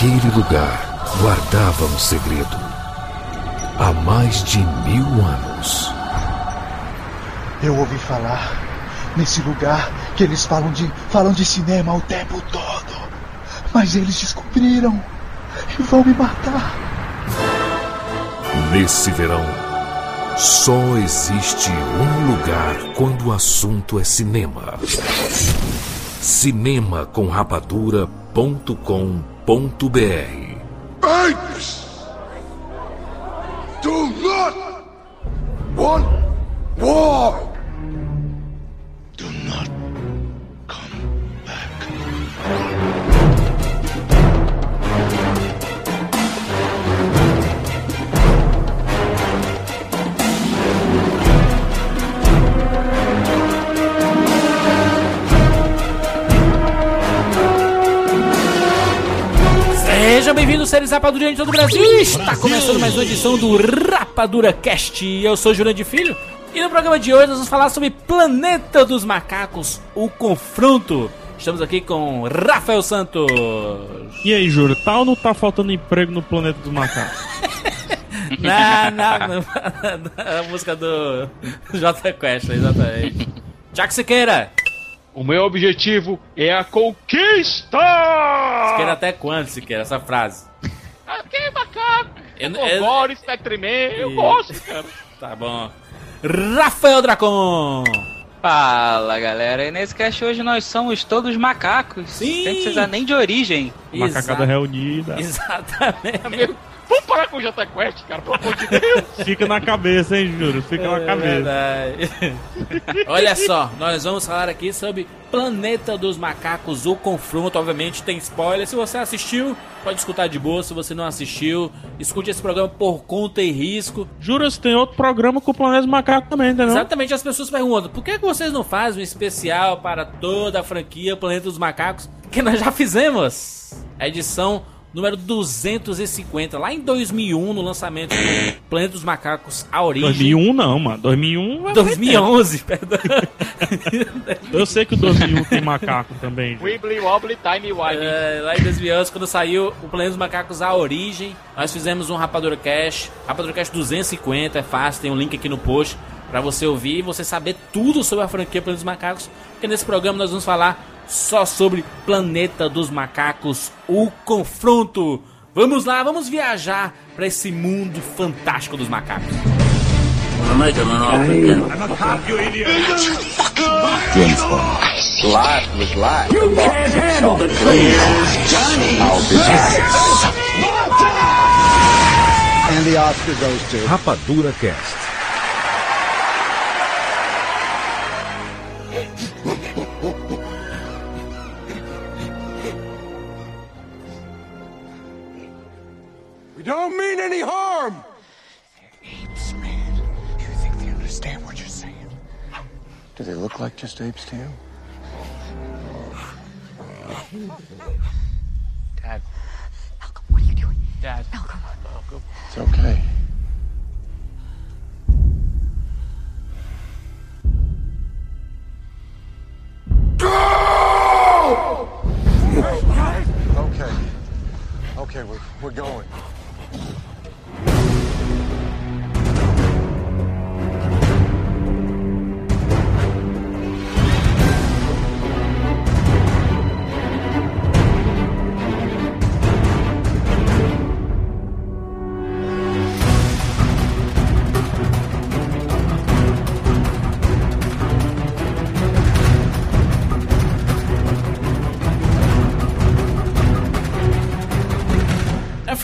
Aquele lugar guardava um segredo. Há mais de mil anos. Eu ouvi falar nesse lugar que eles falam de falam de cinema o tempo todo. Mas eles descobriram e vão me matar. Nesse verão, só existe um lugar quando o assunto é cinema. Cinema com rapadura.com.br Banks! Do not want war! Rapadura de todo o Brasil. Está começando mais uma edição do Rapadura Cast. Eu sou Jurandir Filho e no programa de hoje nós vamos falar sobre Planeta dos Macacos, o confronto. Estamos aqui com Rafael Santos. E aí, Júlio, tá ou não tá faltando emprego no planeta dos macacos? Não, não, não. A música do J Quest, exatamente. Tiago Siqueira. O meu objetivo é a conquista! Siqueira até quando, Siqueira, essa frase? Ah, que macaco! Eu- Eu, eu- Man, eu gosto, cara. Tá bom. Rafael Dracon. Fala galera, e nesse cast hoje nós somos todos macacos, Sim. sem precisar nem de origem. Macacada reunida. Exatamente. Meu, vamos parar com o J Quest, cara, pelo amor de Deus! Fica na cabeça, hein, Júlio? Fica na É cabeça. verdade. Olha só, nós vamos falar aqui sobre Planeta dos Macacos, o confronto. Obviamente tem spoiler. Se você assistiu, pode escutar de boa. Se você não assistiu, escute esse programa por conta e risco. Júlio, tem outro programa com o Planeta dos Macacos também, entendeu? Exatamente, as pessoas perguntam: por que que vocês não fazem um especial para toda a franquia Planeta dos Macacos? Que nós já fizemos. A edição número 250, lá em 2001, no lançamento do Planeta dos Macacos, a origem. 2001 não, mano. 2001 é 2011, perdão. Eu sei que o 2001 tem macaco também. Wibbly Wobbly Time Wime. É, lá em 2011, quando saiu o Planeta dos Macacos A Origem, nós fizemos um Rapadura Cash. Rapadura Cash 250, é fácil, tem um link aqui no post pra você ouvir e você saber tudo sobre a franquia Planeta dos Macacos. Porque nesse programa nós vamos falar só sobre Planeta dos Macacos, o confronto. Vamos lá, vamos viajar pra esse mundo fantástico dos macacos. Rapadura Cast. Do they look like just apes to you? Dad, Malcolm, what are you doing? Dad, Malcolm. It's okay. Go! Okay. Okay, we're, we're going.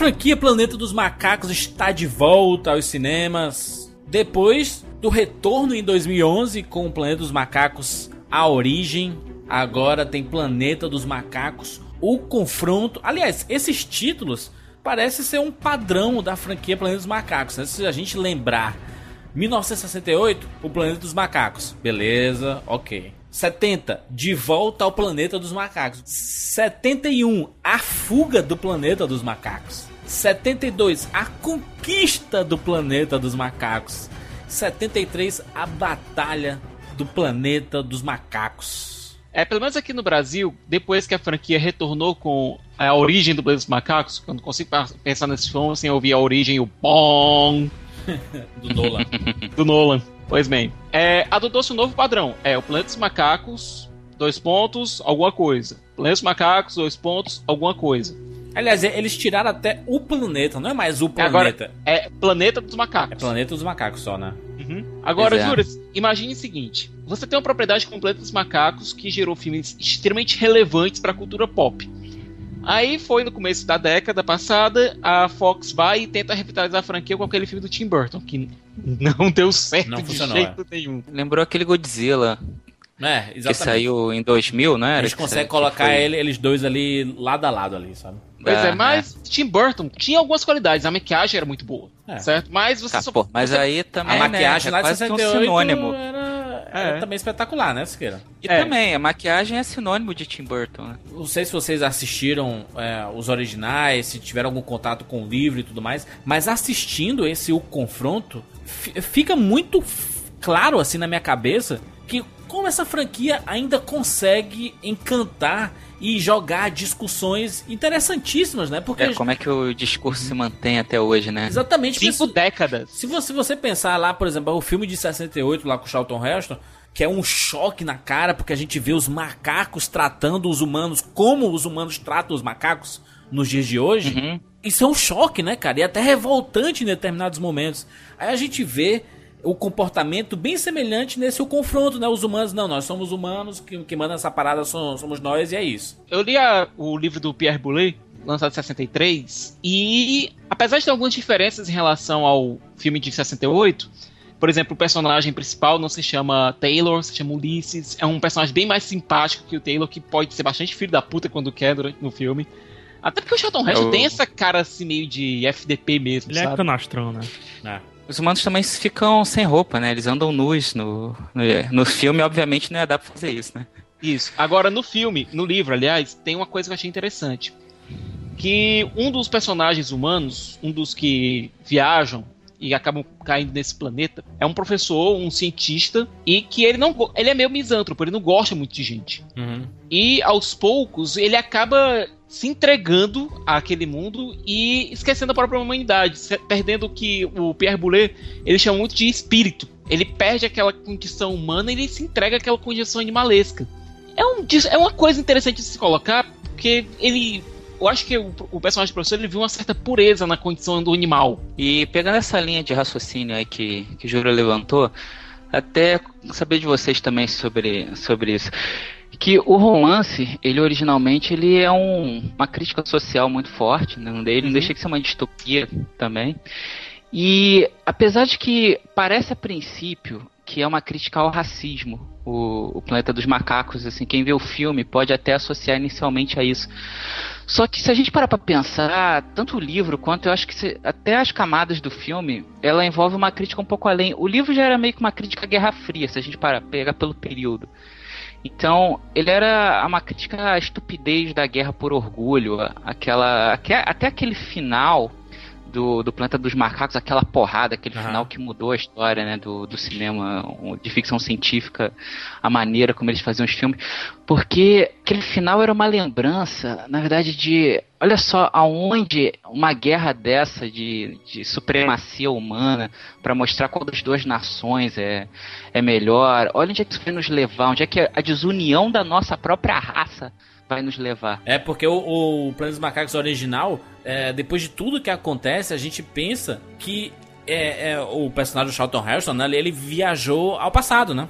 Franquia Planeta dos Macacos está de volta aos cinemas depois do retorno em 2011 com o Planeta dos Macacos A Origem. Agora tem Planeta dos Macacos O Confronto. Aliás, esses títulos parecem ser um padrão da franquia Planeta dos Macacos. Né? Se a gente lembrar 1968, o Planeta dos Macacos. Beleza, ok. 70, De Volta ao Planeta dos Macacos. 71, A Fuga do Planeta dos Macacos. 72, A Conquista do Planeta dos Macacos. 73, A Batalha do Planeta dos Macacos. É, pelo menos aqui no Brasil, depois que a franquia retornou com a origem do Planeta dos Macacos, eu não consigo pensar nesse filme sem ouvir a origem e o BOM Do Nolan. do Nolan. Pois bem, é, adotou-se um novo padrão. É o Planeta dos Macacos, dois pontos, alguma coisa. Planeta dos Macacos, dois pontos, alguma coisa. Aliás, eles tiraram até o planeta, não é mais o É, agora, planeta. é Planeta dos Macacos. É planeta dos macacos só, né? Agora, Pois é. Juras, imagine o seguinte: você tem uma propriedade completa dos macacos que gerou filmes extremamente relevantes para a cultura pop. Aí foi no começo da década passada, a Fox vai e tenta revitalizar a franquia com aquele filme do Tim Burton, que não deu certo Não de funcionou, jeito nenhum. Lembrou aquele Godzilla É, que exatamente. saiu em 2000, não era? A gente Que consegue colocar que foi- ele- eles dois ali lado a lado ali, sabe? Pois é, Ah, mas Tim Burton tinha algumas qualidades, a maquiagem era muito boa, É. certo? Mas você Tá, só. pô, mas você- aí também, A maquiagem né, lá é de quase que um 68 sinônimo. era, era É. também espetacular, né, Siqueira? E É. também, a maquiagem é sinônimo de Tim Burton, né? Não sei se vocês assistiram é, os originais, se tiveram algum contato com o livro e tudo mais, mas assistindo esse o confronto, fi- fica muito claro assim na minha cabeça que como essa franquia ainda consegue encantar e jogar discussões interessantíssimas, né? Porque É, como é que o discurso se mantém até hoje, né? exatamente Cinco isso- décadas. se você, se você pensar lá, por exemplo, o filme de 68 lá com o Charlton Heston, que é um choque na cara, porque a gente vê os macacos tratando os humanos como os humanos tratam os macacos nos dias de hoje. Uhum. Isso é um choque, né, cara? E até revoltante em determinados momentos. Aí a gente vê o comportamento bem semelhante nesse o confronto, né? Os humanos, não, nós somos humanos, que, que manda essa parada somos, somos nós e é isso. Eu li a- o livro do Pierre Boulet, lançado em 63, e apesar de ter algumas diferenças em relação ao filme de 68, por exemplo, o personagem principal não se chama Taylor, se chama Ulysses, é um personagem bem mais simpático que o Taylor, que pode ser bastante filho da puta quando quer durante no filme. Até porque o Charlton Heston Eu- tem essa cara assim meio de FDP mesmo, Ele é sabe? canastrão, né? É. Os humanos também ficam sem roupa, né? Eles andam nus no, no, no filme, obviamente não ia dar pra fazer isso, né? Isso. Agora, no filme, no livro, aliás, tem uma coisa que eu achei interessante. Que um dos personagens humanos, um dos que viajam e acabam caindo nesse planeta, é um professor, um cientista, e que ele não ele é meio misântropo, ele não gosta muito de gente. Uhum. E aos poucos ele acaba se entregando àquele mundo e esquecendo a própria humanidade, perdendo o que o Pierre Boulet ele chama muito de espírito. Ele perde aquela condição humana e ele se entrega àquela condição animalesca. É, um, é uma coisa interessante de se colocar, porque ele. Eu acho que o, o personagem do professor ele viu uma certa pureza na condição do animal. E pegando essa linha de raciocínio aí que, que o Júlio levantou, até saber de vocês também sobre, sobre isso. Que o romance, ele originalmente, ele é um- uma crítica social muito forte, né? ele não deixa de ser uma distopia também. E apesar de que parece a princípio que é uma crítica ao racismo, o, o Planeta dos Macacos, assim, quem vê o filme pode até associar inicialmente a isso. Só que se a gente parar pra pensar, tanto o livro quanto eu acho que se- até as camadas do filme, ela envolve uma crítica um pouco além. O livro já era meio que uma crítica à Guerra Fria, se a gente parar pegar pelo período. Então, ele era uma crítica à estupidez da guerra por orgulho, aquela aque- até aquele final do, do Planeta dos Macacos, aquela porrada, aquele Aham. final que mudou a história né, do, do cinema de ficção científica, a maneira como eles faziam os filmes, porque aquele final era uma lembrança, na verdade, de olha só aonde uma guerra dessa de, de supremacia humana para mostrar qual das duas nações é, é melhor, olha onde é que isso vai nos levar, onde é que a desunião da nossa própria raça vai nos levar. É porque o, o Planeta dos Macacos original, é, depois de tudo que acontece, a gente pensa que é, é, o personagem do Charlton Heston, né, ele viajou ao passado, né?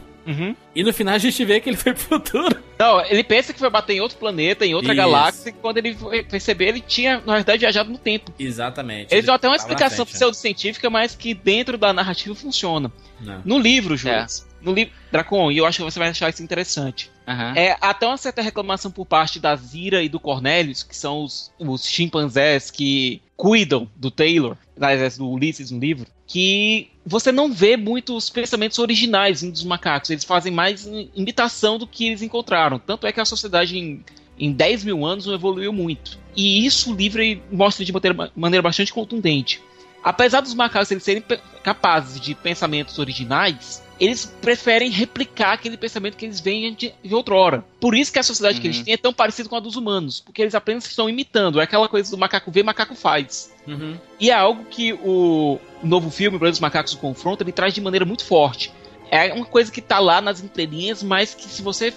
E no final a gente vê que ele foi pro futuro. Não, ele pensa que vai bater em outro planeta, em outra Isso. galáxia, e quando ele foi perceber, ele tinha, na verdade, viajado no tempo. Exatamente. Eles dão até uma explicação frente, né? pseudocientífica, mas que dentro da narrativa funciona. Não. No livro, Júlio, no livro Dracon, e eu acho que você vai achar isso interessante. Aham. É até uma certa reclamação por parte da Zira e do Cornelius, que são os, os chimpanzés que cuidam do Taylor, aliás, do Ulisses no livro, que você não vê muitos pensamentos originais dos macacos. Eles fazem mais im- imitação do que eles encontraram. Tanto é que a sociedade em, em 10 mil anos não evoluiu muito. E isso o livro mostra de maneira, maneira bastante contundente. Apesar dos macacos eles serem capazes de pensamentos originais, eles preferem replicar aquele pensamento que eles veem de, de outrora. Por isso que a sociedade Uhum. que eles têm é tão parecida com a dos humanos, porque eles apenas estão imitando. É aquela coisa do macaco vê, macaco faz. Uhum. E é algo que o novo filme, Planeta dos Macacos o Confronto, ele traz de maneira muito forte. É uma coisa que tá lá nas entrelinhas, mas que se você,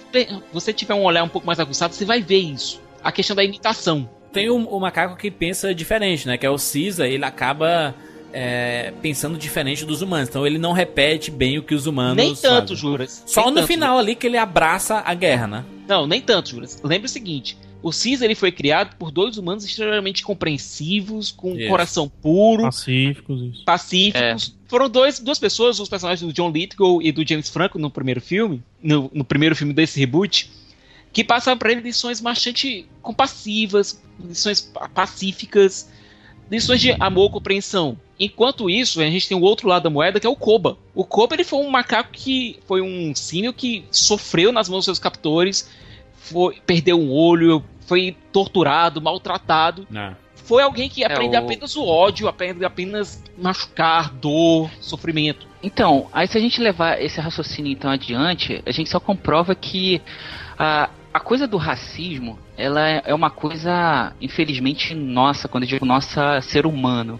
você tiver um olhar um pouco mais aguçado, você vai ver isso. A questão da imitação. Tem o, o macaco que pensa diferente, né? Que é o Caesar, ele acaba é, pensando diferente dos humanos. Então ele não repete bem o que os humanos nem tanto, fazem. Juras. Só Nem no tanto, final ali que ele abraça a guerra, né? Não, nem tanto, Juras. Lembre o seguinte: o Caesar ele foi criado por dois humanos extremamente compreensivos, com um Isso. coração puro, Pacíficos, isso. pacíficos. Foram dois, duas pessoas, os personagens do John Lithgow e do James Franco no primeiro filme, no, no primeiro filme desse reboot, que passaram para ele lições bastante compassivas, lições pa- pacíficas, lições de amor, compreensão. Enquanto isso, a gente tem o outro lado da moeda, que é o Koba. O Koba ele foi um macaco que foi um símio que sofreu nas mãos dos seus captores, foi, perdeu um olho, foi torturado, maltratado. Não. Foi alguém que aprendeu o- apenas o ódio, aprendeu apenas machucar, dor, sofrimento. Então, aí se a gente levar esse raciocínio então adiante, a gente só comprova que a, a coisa do racismo, ela é é uma coisa, infelizmente, nossa, quando eu digo nossa, ser humano.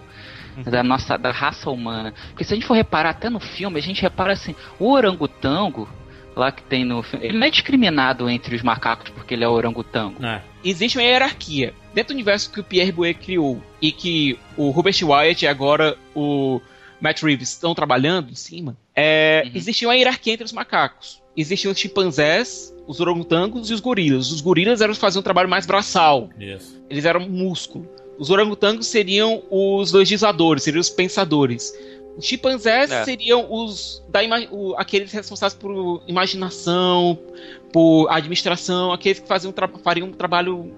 Da nossa da raça humana. Porque se a gente for reparar até no filme, a gente repara assim, o orangotango, lá que tem no filme, ele não é discriminado entre os macacos porque ele é orangotango. Não. Existe uma hierarquia. Dentro do universo que o Pierre Bouet criou e que o Robert Wyatt e agora o Matt Reeves estão trabalhando em cima, é, Uhum. existia uma hierarquia entre os macacos. Existiam os chimpanzés, os orangotangos e os gorilas. Os gorilas eram faziam um trabalho mais braçal. Isso. Eles eram músculo. Os orangotangos seriam os legisladores, seriam os pensadores. Os chimpanzés É. seriam os da o- aqueles responsáveis por imaginação, por administração, aqueles que faziam fariam um trabalho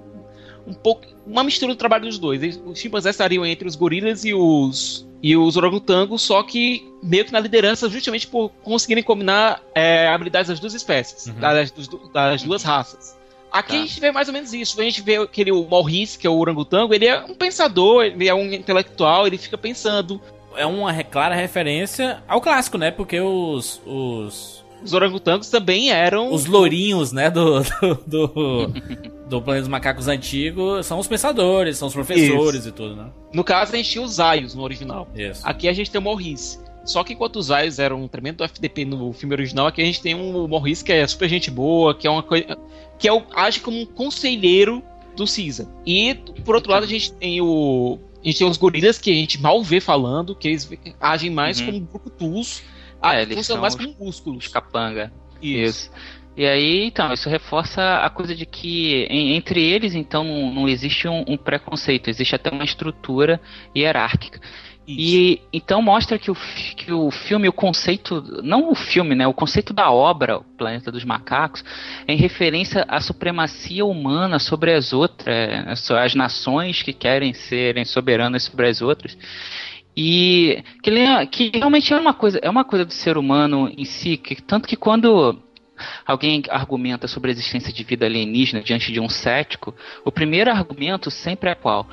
um pouco uma mistura do trabalho dos dois. Eles- Os chimpanzés estariam entre os gorilas e os e os orangotangos, só que meio que na liderança, justamente por conseguirem combinar é, habilidades das duas espécies, Uhum. das, das duas raças. Aqui Tá. a gente vê mais ou menos isso. A gente vê aquele Maurice, que é o orangotango, ele é um pensador, ele é um intelectual, ele fica pensando. É uma clara referência ao clássico, né? Porque os. os Os orangotangos também eram. os lourinhos, né, do, do, do, do Planeta dos Macacos antigo são os pensadores, são os professores e tudo, né? No caso, a gente tinha os Zaios no original. Isso. Aqui a gente tem o Maurice. Só que enquanto os Zaios eram um tremendo FDP no filme original, aqui a gente tem um Maurice que é super gente boa, que é uma coisa. que é o, age como um conselheiro do Caesar. E, por outro lado, a gente tem o. A gente tem os gorilas que a gente mal vê falando, que eles agem mais Uhum. como brucutus, É, ah, eles funcionam são mais como músculos. Os capanga. Isso. Isso. E aí, então, isso reforça a coisa de que em- entre eles, então, não, não existe um, um preconceito, existe até uma estrutura hierárquica. Isso. E então mostra que o, que o filme, o conceito, não o filme, né, o conceito da obra, o Planeta dos Macacos, é em referência à supremacia humana sobre as outras, as nações que querem serem soberanas sobre as outras. E que, que realmente é uma coisa, é uma coisa do ser humano em si, que tanto que quando alguém argumenta sobre a existência de vida alienígena diante de um cético, o primeiro argumento sempre é qual?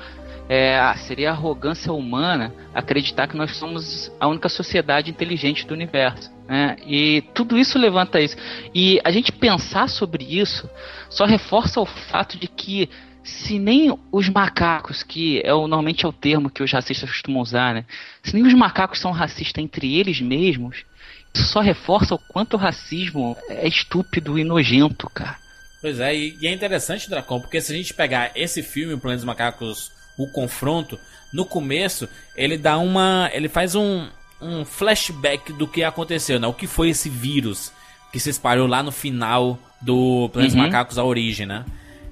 É, ah, seria a arrogância humana acreditar que nós somos a única sociedade inteligente do universo. Né? E tudo isso levanta isso. E a gente pensar sobre isso só reforça o fato de que se nem os macacos, que é o, normalmente é o termo que os racistas costumam usar, né? Se nem os macacos são racistas entre eles mesmos, só reforça o quanto o racismo é estúpido e nojento, cara. Pois é, e, e é interessante, Dracon, porque se a gente pegar esse filme, O Planeta dos Macacos, O Confronto, no começo, ele dá uma. ele faz um, um flashback do que aconteceu, né? O que foi esse vírus que se espalhou lá no final do Planeta Uhum. dos Macacos, a origem, né?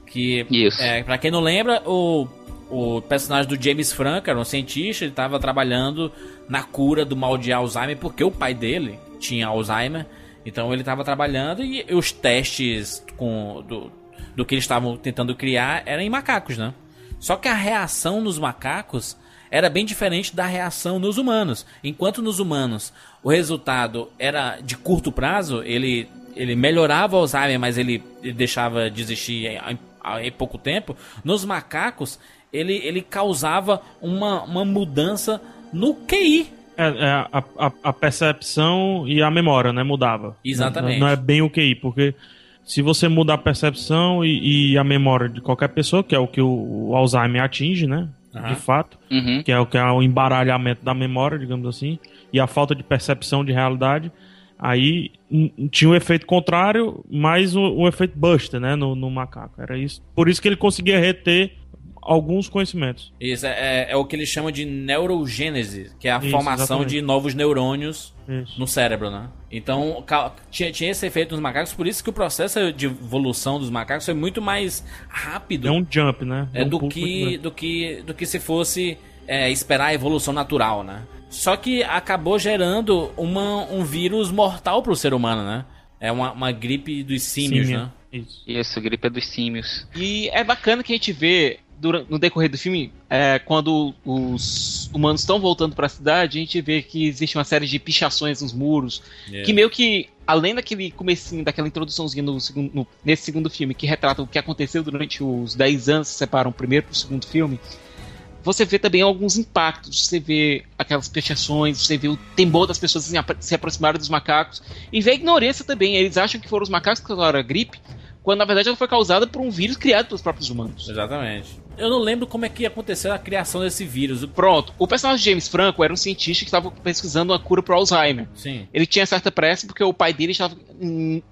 Que, Isso. é, pra quem não lembra, o, o personagem do James Franco era um cientista, ele estava trabalhando na cura do mal de Alzheimer, porque o pai dele tinha Alzheimer, então ele estava trabalhando e os testes com, do, do que eles estavam tentando criar eram em macacos, né? Só que a reação nos macacos era bem diferente da reação nos humanos. Enquanto nos humanos o resultado era de curto prazo, ele, ele melhorava o Alzheimer, mas ele, ele deixava de existir em, em- pouco tempo. Nos macacos, ele, ele causava uma, uma mudança no QI. É, é, a, a, a percepção e a memória, né? Mudava. Exatamente. Não, não é bem o QI, porque se você mudar a percepção e, e a memória de qualquer pessoa, que é o que o, o Alzheimer atinge, né? Aham. De fato, Uhum. que é o que é o embaralhamento da memória, digamos assim, e a falta de percepção de realidade, aí tinha um efeito contrário, mais o, o efeito Buster, né, no, no macaco. Era isso. Por isso que ele conseguia reter alguns conhecimentos. Isso é, é- é o que eles chamam de neurogênese, que é a Isso, formação exatamente. de novos neurônios Isso. no cérebro, né? Então, tinha, tinha esse efeito nos macacos, por isso que o processo de evolução dos macacos foi muito mais rápido É um jump, né? é, um do, que, grande. do, que, do que se fosse é, esperar a evolução natural, né? Só que acabou gerando uma, um vírus mortal pro ser humano, né? É uma, uma gripe dos símios, Símio. né? Isso. Isso, gripe é dos símios. E é bacana que a gente vê durante, no decorrer do filme, é, quando os humanos estão voltando para a cidade, a gente vê que existe uma série de pichações nos muros, É. que meio que além daquele comecinho, daquela introduçãozinha no no- nesse segundo filme que retrata o que aconteceu durante os 10 anos que separam o primeiro pro segundo filme, você vê também alguns impactos. Você vê aquelas pichações, você vê o temor das pessoas se aproximarem dos macacos e vê a ignorância também. Eles acham que foram os macacos que causaram a gripe, quando na verdade ela foi causada por um vírus criado pelos próprios humanos. Exatamente. Eu não lembro como é que aconteceu a criação desse vírus. Pronto, o personagem de James Franco era um cientista que estava pesquisando uma cura para o Alzheimer. Sim. Ele tinha certa pressa porque o pai dele estava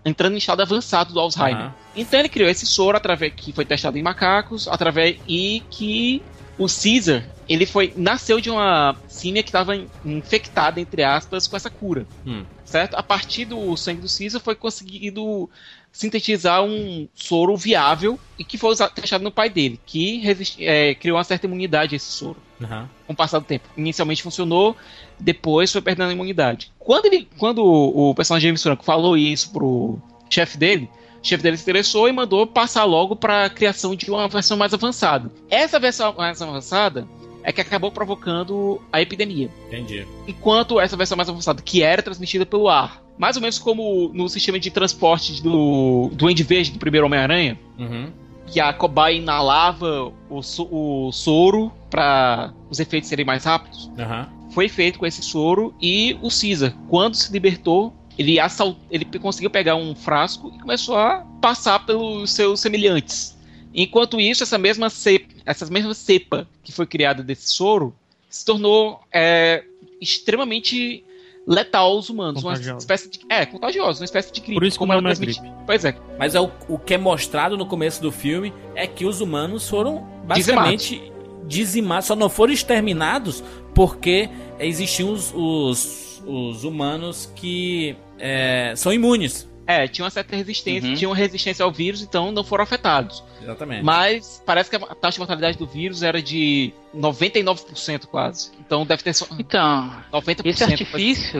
entrando em estado avançado do Alzheimer. Aham. Então ele criou esse soro através que foi testado em macacos, através e que o Caesar, ele foi nasceu de uma símia que estava infectada entre aspas com essa cura, Hum. certo? A partir do sangue do Caesar foi conseguido sintetizar um soro viável e que foi usado, testado no pai dele, que é, criou uma certa imunidade a esse soro Aham. com o passar do tempo. Inicialmente funcionou, depois foi perdendo a imunidade. Quando, ele, quando o, o personagem James Franco falou isso pro chefe dele, o chefe dele se interessou e mandou passar logo para a criação de uma versão mais avançada. Essa versão mais avançada é que acabou provocando a epidemia. Entendi. Enquanto essa versão mais avançada, que era transmitida pelo ar, mais ou menos como no sistema de transporte do Duende Verde do primeiro Homem-Aranha, Uhum. que a cobaia inalava o, so- o soro para os efeitos serem mais rápidos, Aham. foi feito com esse soro e o Caesar, quando se libertou, ele, assal- ele conseguiu pegar um frasco e começou a passar pelos seus semelhantes. Enquanto isso, essa mesma cepa, essa mesma cepa que foi criada desse soro se tornou é, extremamente letal aos humanos, uma espécie de é contagiosa, uma espécie de gripe. Por isso como ela nome é transmite- Pois é, Mas é o, o que é mostrado no começo do filme é que os humanos foram basicamente dizimados, só não foram exterminados porque existiam os, os, os humanos que é, são imunes. É, tinha uma certa resistência, Uhum. tinha uma resistência ao vírus, então não foram afetados. Exatamente. Mas parece que a taxa de mortalidade do vírus era de 99% quase. Então deve ter só Então, 90%. esse artifício,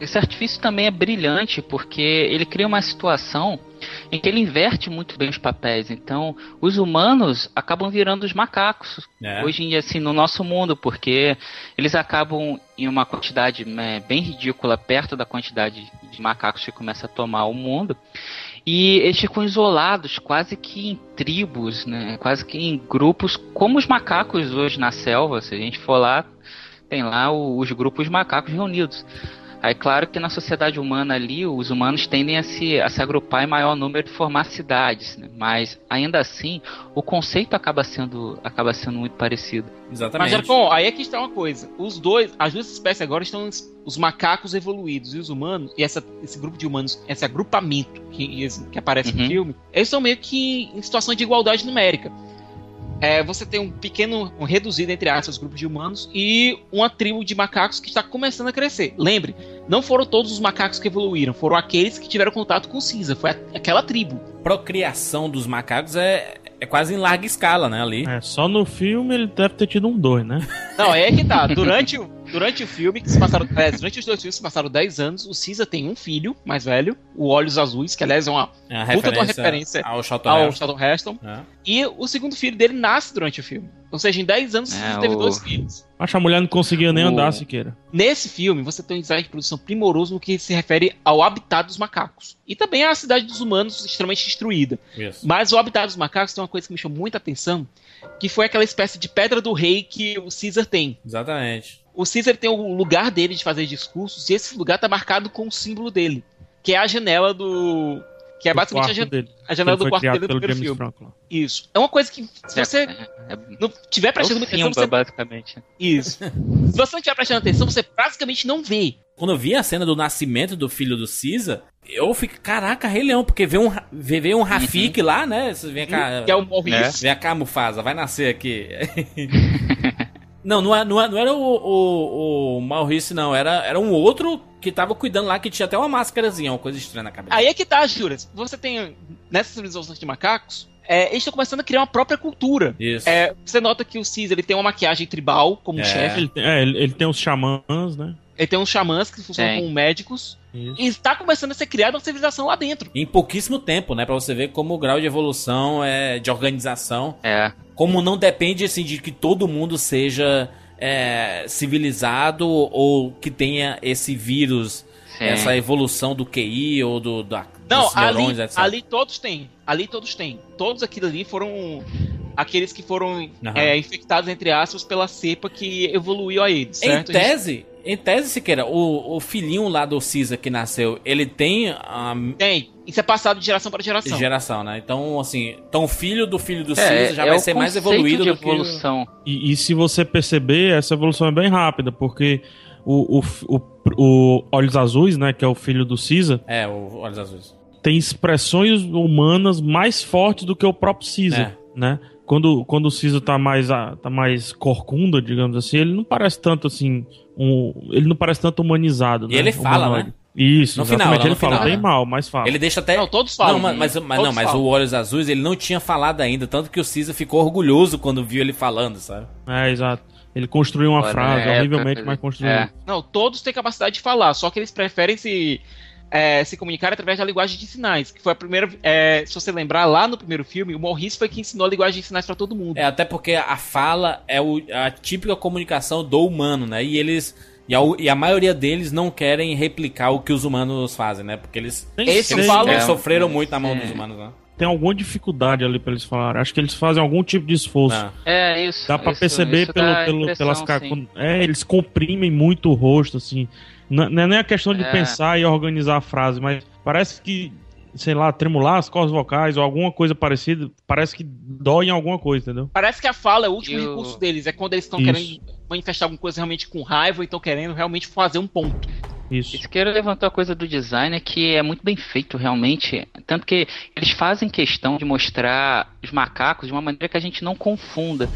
esse artifício também é brilhante porque ele cria uma situação em que ele inverte muito bem os papéis. Então, os humanos acabam virando os macacos É. hoje em dia, assim, no nosso mundo, porque eles acabam em uma quantidade né, bem ridícula, perto da quantidade de macacos que começa a tomar o mundo. E eles ficam isolados, quase que em tribos, né? Quase que em grupos, como os macacos hoje na selva. Se a gente for lá, tem lá os grupos macacos reunidos. Aí, claro que na sociedade humana ali, os humanos tendem a se, a se agrupar em maior número e formar cidades, né? Mas, ainda assim, o conceito acaba sendo, acaba sendo muito parecido. Mas, Exatamente. Jarcon, aí é que está uma coisa. Os dois, as duas espécies agora estão os, os macacos evoluídos e os humanos, e essa, esse grupo de humanos, esse agrupamento que, que aparece no Uhum. filme, eles estão meio que em situação de igualdade numérica. É, você tem um pequeno, um reduzido, entre aspas, grupo de humanos e uma tribo de macacos que está começando a crescer. Lembre, não foram todos os macacos que evoluíram, foram aqueles que tiveram contato com o Caesar, foi a- aquela tribo. Procriação dos macacos é, é quase em larga escala, né? Ali. É, só no filme ele deve ter tido um dois, né? Não, é que tá. Durante o, durante o filme, que se passaram. é, durante os dois filmes que se passaram 10 anos, o Caesar tem um filho mais velho, o Olhos Azuis, que aliás é uma É a puta de uma referência, ao Charlton ao Heston. É. E o segundo filho dele nasce durante o filme. Ou seja, em 10 anos, o É, Caesar teve o- dois filhos. Acho que a mulher não conseguia nem O- andar, Siqueira. Nesse filme, você tem um design de produção primoroso no que se refere ao habitat dos macacos. E também à cidade dos humanos extremamente destruída. Isso. Mas o habitat dos macacos tem uma coisa que me chamou muita atenção, que foi aquela espécie de pedra do rei que o Caesar tem. Exatamente. O Caesar tem o lugar dele de fazer discursos e esse lugar tá marcado com o símbolo dele, que é a janela do que é Do basicamente a, jan- dele. a janela do quarto dele pelo primeiro James filme. Franco lá. Isso. É uma coisa que se você É, é, não tiver é prestando atenção, Simba, você... basicamente. Isso. se você não estiver prestando atenção, você basicamente não vê. Quando eu vi a cena do nascimento do filho do Caesar, eu fiquei, caraca, Rei Leão, porque veio um, veio veio um Rafik lá, né? Vem cá, Que é o Maurice. vem cá, Mufasa, vai nascer aqui. não, não, é- não, é- não era o, o, o Maurice, não. Era, era um outro que tava cuidando lá, que tinha até uma máscarazinha, uma coisa estranha na cabeça. Aí é que tá, Juras. Você tem, nessas civilizações de macacos, é, eles estão começando a criar uma própria cultura. Isso. É, você nota que o Caesar ele tem uma maquiagem tribal como É. chefe. Ele, tem- é, ele, tem os xamãs, né? Ele tem uns xamãs que funcionam como médicos. Isso. E está começando a ser criada uma civilização lá dentro. Em pouquíssimo tempo, né? Pra você ver como o grau de evolução é de organização. É. Como não depende, assim, de que todo mundo seja é, civilizado ou que tenha esse vírus, Sim. essa evolução do QI ou do, da, Não, dos neurônios, ali, etc. ali todos têm. Ali todos têm. Todos aquilo ali foram aqueles que foram Aham. é, infectados, entre aspas, pela cepa que evoluiu a eles, Em certo? A gente- tese, em tese, Siqueira, o, o filhinho lá do Caesar que nasceu, ele tem a Tem. Isso é passado de geração para geração. geração, né? Então, assim, então o filho do filho do É, Caesar já é vai ser mais evoluído de do que. E, e se você perceber, essa evolução é bem rápida, porque o, o, o, o Olhos Azuis, né, que é o filho do Caesar, É, o Olhos Azuis. tem expressões humanas mais fortes do que o próprio Caesar, né? Quando, quando o Caesar tá mais, tá mais corcunda, digamos assim, ele não parece tanto assim. Um, ele não parece tanto humanizado. E né? ele fala, Humanoide. né? Isso, No final, lá no ele fala final, bem né? mal, mas fala. Ele deixa até. Não, todos falam. Não, mas, mas, não, mas falam. o Olhos Azuis ele não tinha falado ainda, tanto que o Caesar ficou orgulhoso quando viu ele falando, sabe? É, exato. Ele construiu uma Olha, frase, é, horrivelmente, é, mas construiu. é. Não, todos têm capacidade de falar, só que eles preferem se, é, se comunicar através da linguagem de sinais. Que foi a primeira. é, se você lembrar, lá no primeiro filme, o Maurice foi quem ensinou a linguagem de sinais pra todo mundo. É, até porque a fala é o- a típica comunicação do humano, né? E eles. E a, e a maioria deles não querem replicar o que os humanos fazem, né? Porque eles, fala- eles É. sofreram muito na mão É. dos humanos, né? Tem alguma dificuldade ali pra eles falarem. Acho que eles fazem algum tipo de esforço. Não. É, isso. Dá pra isso- perceber isso pelo, dá pelo- pelas sim. É, eles comprimem muito o rosto, assim. Não, não é nem a questão de É. pensar e organizar a frase, mas parece que, sei lá, tremular as cordas vocais ou alguma coisa parecida, parece que dói em alguma coisa, entendeu? Parece que a fala é o último E o- recurso deles. É quando eles estão querendo manifestar alguma coisa realmente com raiva ou estão querendo realmente fazer um ponto. Isso. Isso que levantou a coisa do design, que é muito bem feito realmente. Tanto que eles fazem questão de mostrar os macacos de uma maneira que a gente não confunda.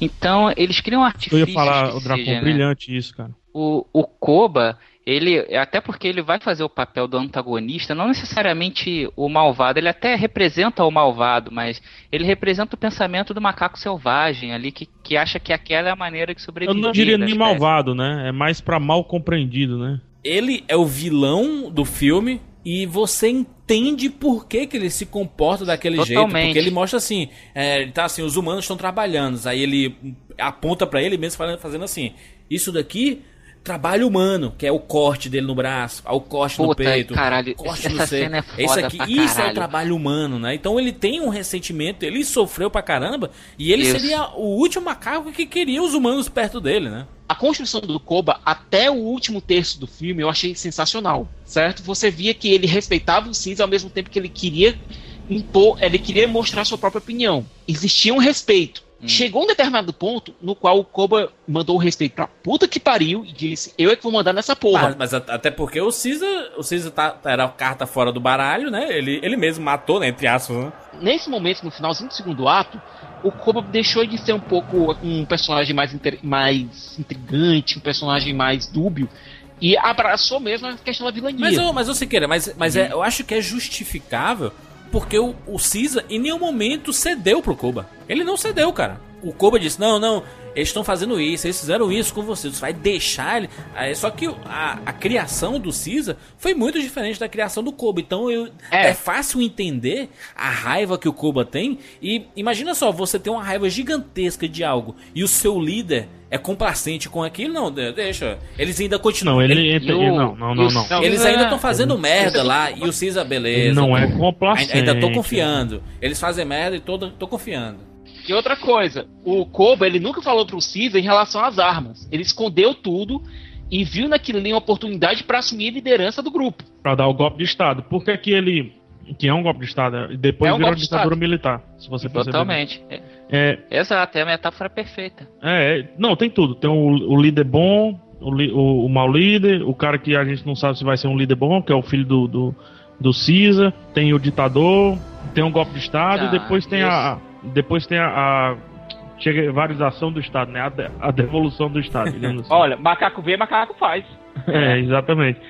Então, eles criam Eu artifícios. ia falar, o Dracon, seja, né? brilhante isso, cara. O, o Koba, ele. Até porque ele vai fazer o papel do antagonista, não necessariamente o malvado. Ele até representa o malvado, mas ele representa o pensamento do macaco selvagem ali, que, que acha que aquela é a maneira de Eu sobreviver. não diria nem espécie. malvado, né? É mais pra mal compreendido, né? Ele é o vilão do filme e você entende por que, que ele se comporta daquele jeito. Totalmente. Porque ele mostra assim, é, ele tá assim, os humanos estão trabalhando. Aí ele aponta pra ele mesmo fazendo assim, isso daqui, trabalho humano, que é o corte dele no braço, ao corte no Puta, peito, caralho, corte essa no seio. cena é foda Isso aqui, isso é o caralho. trabalho humano, né? Então ele tem um ressentimento, ele sofreu pra caramba e ele Isso. seria o último macaco que queria os humanos perto dele, né? A construção do Koba até o último terço do filme eu achei sensacional, certo? Você via que ele respeitava o Caesar ao mesmo tempo que ele queria impor, ele queria mostrar sua própria opinião. Existia um respeito. Hum. Chegou um determinado ponto no qual o Koba mandou o respeito pra puta que pariu e disse: Eu é que vou mandar nessa porra. Mas, até porque o Caesar, o Caesar tá, era a carta fora do baralho, né? Ele, ele mesmo matou, né? Entre aspas, né? Nesse momento, no finalzinho do segundo ato, o Koba deixou de ser um pouco um personagem mais, mais intrigante, um personagem mais dúbio, e abraçou mesmo a questão da vilania. Mas, ô, mas ô Siqueira, mas, mas é, eu acho que é justificável porque o, o Caesar em nenhum momento cedeu pro Koba. Ele não cedeu, cara. O Koba disse: não, não, eles estão fazendo isso, eles fizeram isso com você, você vai deixar ele. Só que a, a criação do Caesar foi muito diferente da criação do Koba. Então eu, É. é. fácil entender a raiva que o Koba tem. E imagina só, você tem uma raiva gigantesca de algo e o seu líder é complacente com aquilo. Não, de- deixa. Eles ainda continuam. Não, ele, ele- entra. o- ele- não, não, não, não. Eles ainda estão fazendo merda lá e o Caesar, beleza. Não é complacente. Ainda tô confiando. Eles fazem merda e tô, tô confiando. E outra coisa, o Koba, ele nunca falou pro Caesar em relação às armas. Ele escondeu tudo e viu naquilo ali uma oportunidade para assumir a liderança do grupo. Pra dar o golpe de Estado. Por que que ele... Que é um golpe de Estado, e depois É um virou ditadura militar, se você perceber. Totalmente. É, É, Exato, é a metáfora perfeita. É, é, não, tem tudo. Tem o, o líder bom, o, o, o mau líder, o cara que a gente não sabe se vai ser um líder bom, que é o filho do, do, do Caesar, tem o ditador, tem um golpe de Estado, Ah, e depois tem a. Depois tem a. a varização do Estado, né? A, de- a devolução do Estado, assim. Olha, macaco vê, macaco faz. É, exatamente.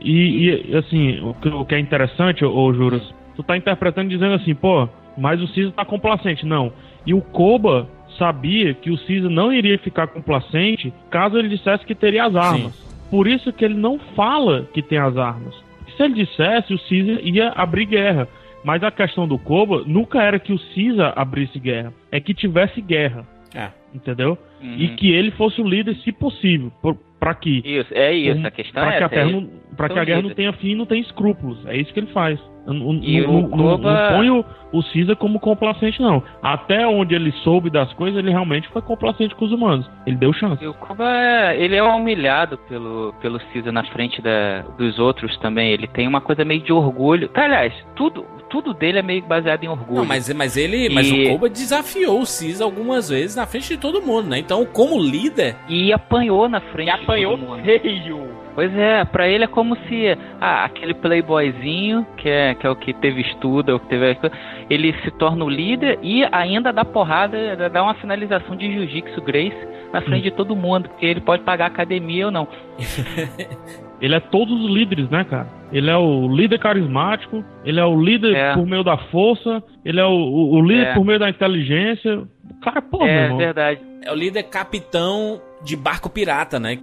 E, e, assim, o que, o que é interessante, ô Juras, tu tá interpretando dizendo assim, pô, mas o Caesar tá complacente. Não. E o Koba sabia que o Caesar não iria ficar complacente caso ele dissesse que teria as armas. Por isso que ele não fala que tem as armas. Se ele dissesse, o Caesar ia abrir guerra. Mas a questão do Koba nunca era que o Caesar abrisse guerra, é que tivesse guerra. É. Entendeu? Uhum. E que ele fosse o líder, se possível, para que Isso, é isso, um- a questão pra é que a, essa. terra é- que a guerra não tenha fim e não tenha escrúpulos. É isso que ele faz. Não, E não- o não- Koba- não põe o, o Caesar como complacente, não. Até onde ele soube das coisas, ele realmente foi complacente com os humanos. Ele deu chance. E o Koba, ele é humilhado pelo, pelo Caesar na frente da, dos outros também. Ele tem uma coisa meio de orgulho. Tá, aliás, tudo, tudo dele é meio baseado em orgulho. Não, mas, mas ele. Mas E- o Koba desafiou o Caesar algumas vezes na frente de todo mundo, né? Então, como líder. E apanhou na frente E apanhou de todo mundo. feio. Pois é, pra ele é como se ah, aquele playboyzinho, que é, que é o que teve estudo, é o que teve. Ele se torna o líder e ainda dá porrada, dá uma finalização de jiu-jitsu Grace na frente de todo mundo, porque ele pode pagar academia ou não. Ele é todos os líderes, né, cara? Ele é o líder carismático, ele é o líder É. por meio da força, ele é o, o- o líder É. por meio da inteligência. Cara, pô, meu é irmão. verdade. É o líder capitão de barco pirata, né?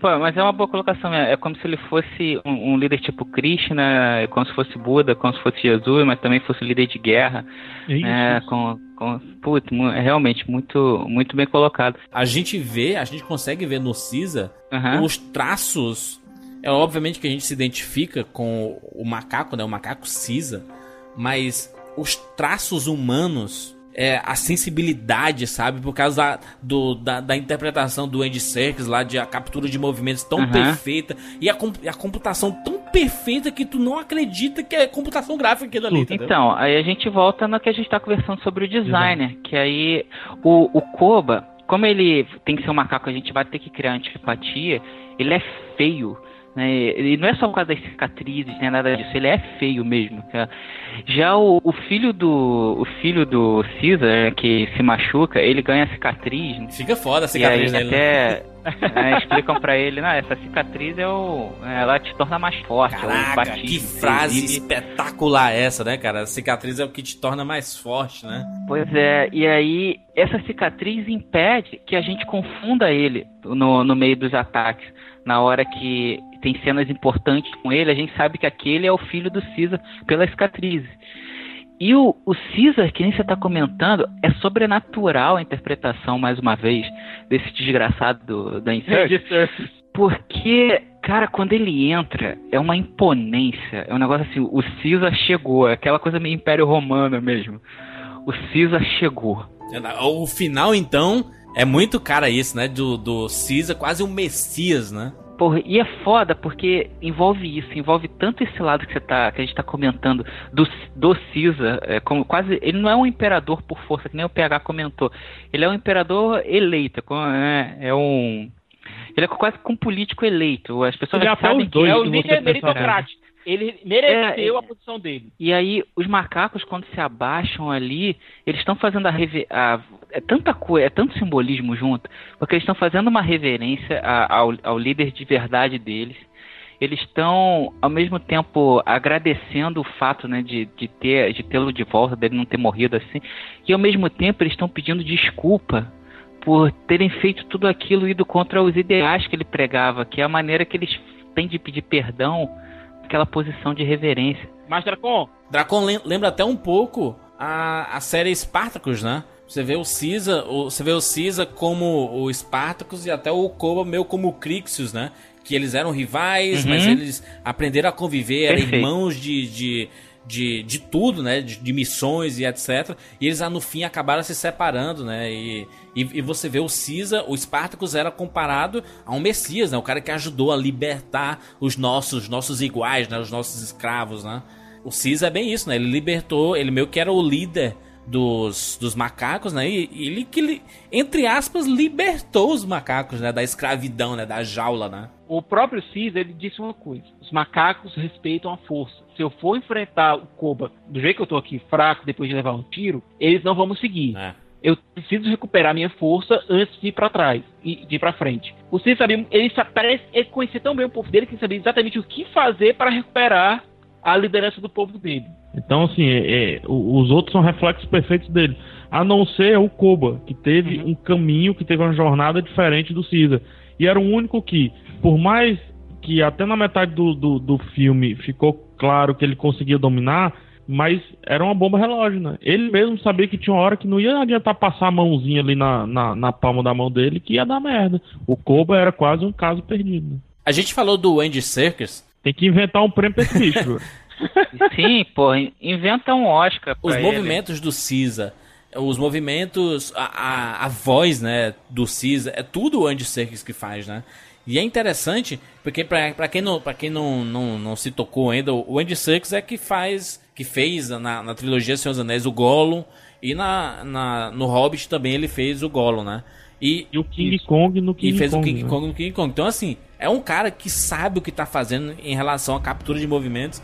Pô, mas é uma boa colocação. É como se ele fosse um, um líder tipo Krishna, é como se fosse Buda, como se fosse Jesus, mas também fosse líder de guerra. É isso. É, com, com, putz, é realmente muito, muito bem colocado. A gente vê, a gente consegue ver no Caesar Aham. os traços. É obviamente que a gente se identifica com o macaco, né? O macaco Caesar. Mas os traços humanos. É, a sensibilidade, sabe? Por causa da, do- da, da interpretação do Andy Serkis lá, de a captura de movimentos tão Aham. perfeita e a, a computação tão perfeita que tu não acredita que é computação gráfica aquilo ali, entendeu? Então, aí a gente volta no que a gente tá conversando sobre o designer, que aí o, o Koba, como ele tem que ser um macaco, a gente vai ter que criar antipatia, ele é feio. Né? E não é só por causa das cicatrizes, nem nada disso, ele é feio mesmo. cara. Já o, o filho do. O filho do Caesar, que se machuca, ele ganha cicatriz. né? Fica foda a E cicatriz aí dele. né? até né, explicam pra ele, não, essa cicatriz é o. Ela te torna mais forte. é Caraca, batismo, que frase espetacular essa, né, cara? Cicatriz é o que te torna mais forte, né? Pois é, e aí essa cicatriz impede que a gente confunda ele no, no meio dos ataques. Na hora que tem cenas importantes com ele, a gente sabe que aquele é o filho do Caesar pela cicatriz. E o, o Caesar, que nem você está comentando, é sobrenatural a interpretação, mais uma vez, desse desgraçado do, da Insert. Porque, cara, quando ele entra, é uma imponência. É um negócio assim, o Caesar chegou. É aquela coisa meio Império Romano mesmo. O Caesar chegou. O final, então, é muito cara isso, né? Do, do Caesar, quase um Messias, né? Porra, e é foda porque envolve isso, envolve tanto esse lado que você tá, que a gente tá comentando do, do Caesar, é, como quase ele não é um imperador por força, que nem o PH comentou. Ele é um imperador eleito, é é, é um ele é quase com um político eleito. As pessoas Ele é já sabem dois, É o líder pensar meritocrático. Ele mereceu É, a posição dele. E aí, os macacos, quando se abaixam ali, eles estão fazendo a, a- É tanta coisa, é tanto simbolismo junto, porque eles estão fazendo uma reverência a- ao, ao líder de verdade deles. Eles estão, ao mesmo tempo, agradecendo o fato né, de, de, ter, de tê-lo de volta, dele não ter morrido assim. E ao mesmo tempo, eles estão pedindo desculpa por terem feito tudo aquilo ido contra os ideais que ele pregava, que é a maneira que eles têm de pedir perdão, aquela posição de reverência. Mas, Dracon, Dracon lem- lembra até um pouco a, a série Spartacus, né? Você vê o o- você vê o Caesar como o Spartacus e até o Koba meio como o Crixus, né? Que eles eram rivais, Uhum. mas eles aprenderam a conviver, eram Perfeito. irmãos de, de, de, de tudo, né? De, de, missões e etc. E eles no fim acabaram se separando, né? E, e, e, você vê o Caesar, o Spartacus era comparado a um Messias, né? O cara que ajudou a libertar os nossos, nossos iguais, né? Os nossos escravos, né? O Caesar é bem isso, né? Ele libertou, ele meio que era o líder dos, dos macacos, né? E, e ele que, entre aspas, libertou os macacos, né? Da escravidão, né? Da jaula, né? O próprio Caesar, ele disse uma coisa. Os macacos respeitam a força. Se eu for enfrentar o Koba do jeito que eu tô aqui, fraco, depois de levar um tiro, eles não vão me seguir. É. Eu preciso recuperar minha força antes de ir para trás e de ir para frente. O Caesar sabia, ele, parece, ele conhecia tão bem o povo dele que ele sabia exatamente o que fazer para recuperar a liderança do povo dele. Então, assim, é, é, os outros são reflexos perfeitos dele. A não ser o Koba, que teve uhum. um caminho, que teve uma jornada diferente do Caesar. E era o único que, por mais que até na metade do, do, do filme ficou claro que ele conseguia dominar, mas era uma bomba relógio, né? Ele mesmo sabia que tinha uma hora que não ia adiantar passar a mãozinha ali na, na, na palma da mão dele que ia dar merda. O Koba era quase um caso perdido. A gente falou do Andy Serkis, tem que inventar um prêmio pra esse bicho. Sim, pô, inventa um Oscar. Os ele. movimentos do Cisa, os movimentos, a, a, a, voz, né, do Cisa, é tudo o Andy Serkis que faz, né? E é interessante, porque para quem, não, pra quem não, não, não se tocou ainda, o Andy Serkis é que faz, que fez na, na trilogia Senhor dos Anéis o Gollum, e na, na, no Hobbit também ele fez o Gollum, né? E, e o King Kong no King Kong. E fez Kong, o King né? Kong no King Kong. Então, assim, é um cara que sabe o que está fazendo em relação à captura de movimentos.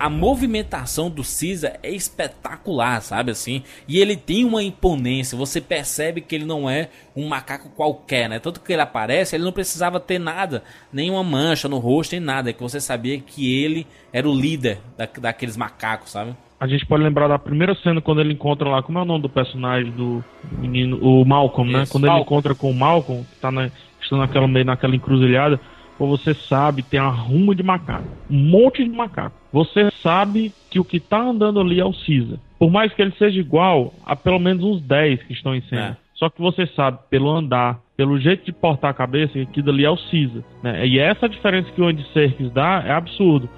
A movimentação do Caesar é espetacular, sabe assim? E ele tem uma imponência. Você percebe que ele não é um macaco qualquer, né? Tanto que ele aparece, ele não precisava ter nada, nenhuma mancha no rosto, nem nada. É que você sabia que ele era o líder da, daqueles macacos, sabe? a gente pode lembrar da primeira cena quando ele encontra lá, como é o nome do personagem do menino, o Malcolm, né? Quando Malcolm. ele encontra com o Malcolm, que tá na, está naquela meio naquela encruzilhada, ou você sabe, tem uma ruma de macaco, um monte de macaco. Você sabe que o que tá andando ali é o Caesar. Por mais que ele seja igual a pelo menos uns 10 que estão em cena. É. Só que você sabe, pelo andar, pelo jeito de portar a cabeça, que aquilo ali é o Caesar. Né? E essa diferença que o Andy Serkis dá é absurdo.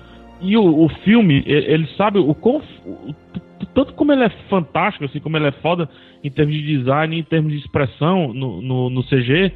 E o, o filme, ele sabe o, quão, o tanto como ele é fantástico, assim, como ele é foda em termos de design, em termos de expressão no, no, no CG,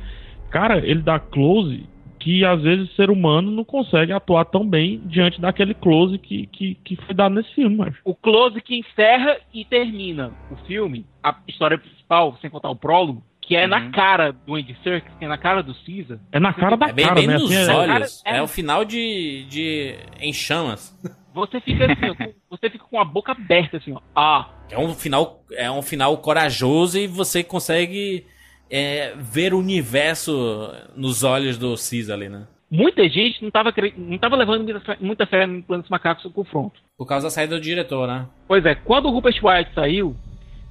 cara, ele dá close que às vezes o ser humano não consegue atuar tão bem diante daquele close que, que, que foi dado nesse filme. Mas. O close que encerra e termina o filme, a história principal, sem contar o prólogo, que é uhum. na cara do Andy Serkis, que é na cara do Caesar. É na cara da é bem, cara, bem né? nos assim, olhos. É... é... o final de, de em chamas. Você fica assim, você fica com a boca aberta assim, ó. Ah. É um final, é um final corajoso e você consegue é, ver o universo nos olhos do Caesar ali, né? Muita gente não estava não tava levando muita fé, muita fé no Plano dos Macacos no confronto. Por causa da saída do diretor, né? Pois é, quando o Rupert White saiu,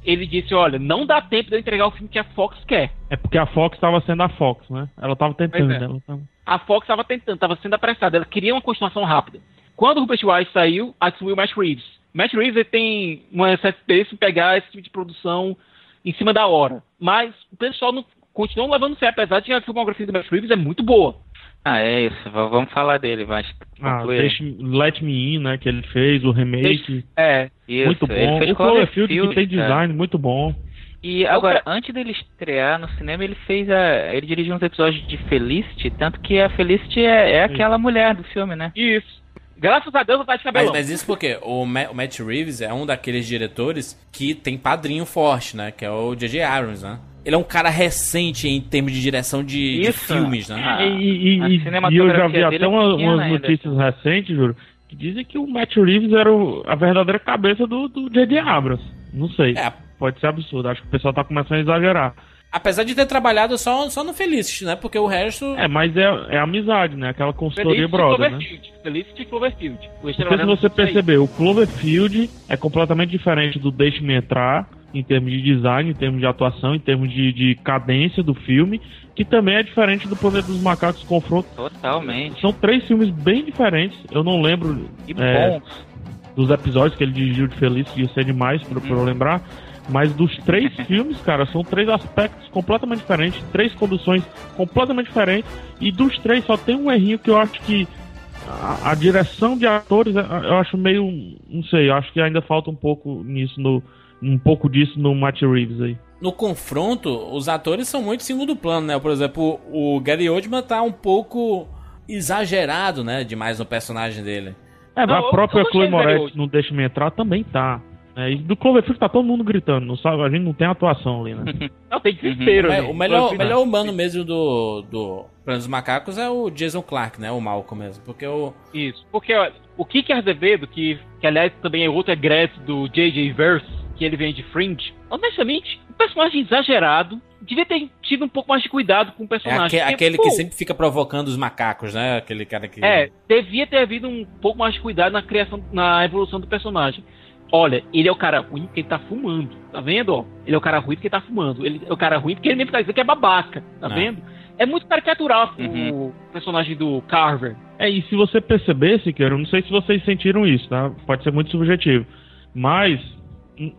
ele disse: Olha, não dá tempo de eu entregar o filme que a Fox quer. É porque a Fox estava sendo a Fox, né? Ela estava tentando. É. Ela tava... A Fox estava tentando, estava sendo apressada. Ela queria uma continuação rápida. Quando o Rupert Wise saiu, assumiu o Matt Reeves. Matt Reeves tem uma certa experiência em pegar esse tipo de produção em cima da hora. Mas o pessoal não continua levando fé, apesar de que a filmografia do Matt Reeves é muito boa. Ah, é isso. Vamos falar dele, mas. Ah, deixe, Let Me In, né? Que ele fez, o remake. É, isso. Muito bom. O Cloverfield, que tem design, é. muito bom. E agora, antes dele estrear no cinema, ele fez a. Ele dirigiu uns episódios de Felicity, tanto que a Felicity é, é aquela mulher do filme, né? Isso. Graças a Deus, tá de cabelão. Mas, mas isso porque o, Ma o Matt Reeves é um daqueles diretores que tem padrinho forte, né? Que é o J.J. Abrams, né? Ele é um cara recente em termos de direção de, de filmes, né? Ah, e, e, e, e, eu já vi até uma, umas notícias recentes, juro, que dizem que o Matt Reeves era o, a verdadeira cabeça do J.J. Abrams. Não sei. É. Pode ser absurdo. Acho que o pessoal tá começando a exagerar. Apesar de ter trabalhado só, só no Felicity, né? Porque o resto. É, mas é, é amizade, né? Aquela consultoria Felicity brother, né? Felicity e Cloverfield. Porque se você perceber, o Cloverfield é completamente diferente do Deixe-me Entrar, em termos de design, em termos de atuação, em termos de, de cadência do filme, que também é diferente do Planeta dos Macacos Confronto. Totalmente. São três filmes bem diferentes. Eu não lembro é, dos episódios que ele dirigiu de Felicity, ia ser demais pra, hum. pra eu lembrar. Mas dos três filmes, cara, são três aspectos completamente diferentes, três conduções completamente diferentes. E dos três só tem um errinho que eu acho que a, a direção de atores é, eu acho meio. Não sei, eu acho que ainda falta um pouco nisso no. Um pouco disso no Matt Reeves aí. No confronto, os atores são muito segundo plano, né? Por exemplo, o Gary Oldman tá um pouco exagerado, né? Demais no personagem dele. É, Não, a própria Chloe Moretz não deixa me entrar também tá. É, e do Cloverfield tá todo mundo gritando, não sabe? A gente não tem atuação ali, né? Não, tem desespero, É, né? o melhor, o melhor humano mesmo do, do Planos Macacos é o Jason Clark, né? O Malcolm mesmo. Porque o. Isso. Porque olha, o Kiki Azevedo, que, que aliás também é outro egresso do J.J. Verse, que ele vem de Fringe, honestamente, um personagem exagerado. Devia ter tido um pouco mais de cuidado com o É personagem. aque- porque, aquele pô, que sempre fica provocando os macacos, né? Aquele cara que. É, devia ter havido um pouco mais de cuidado na criação, na evolução do personagem. Olha, ele é o cara ruim porque ele tá fumando, tá vendo? Ó, ele é o cara ruim porque ele tá fumando. Ele é o cara ruim porque ele mesmo tá dizendo que é babaca, tá É. vendo? É muito caricatural Uhum. o personagem do Carver. É, e se você perceber, Siqueira, eu não sei se vocês sentiram isso, tá? Pode ser muito subjetivo. Mas,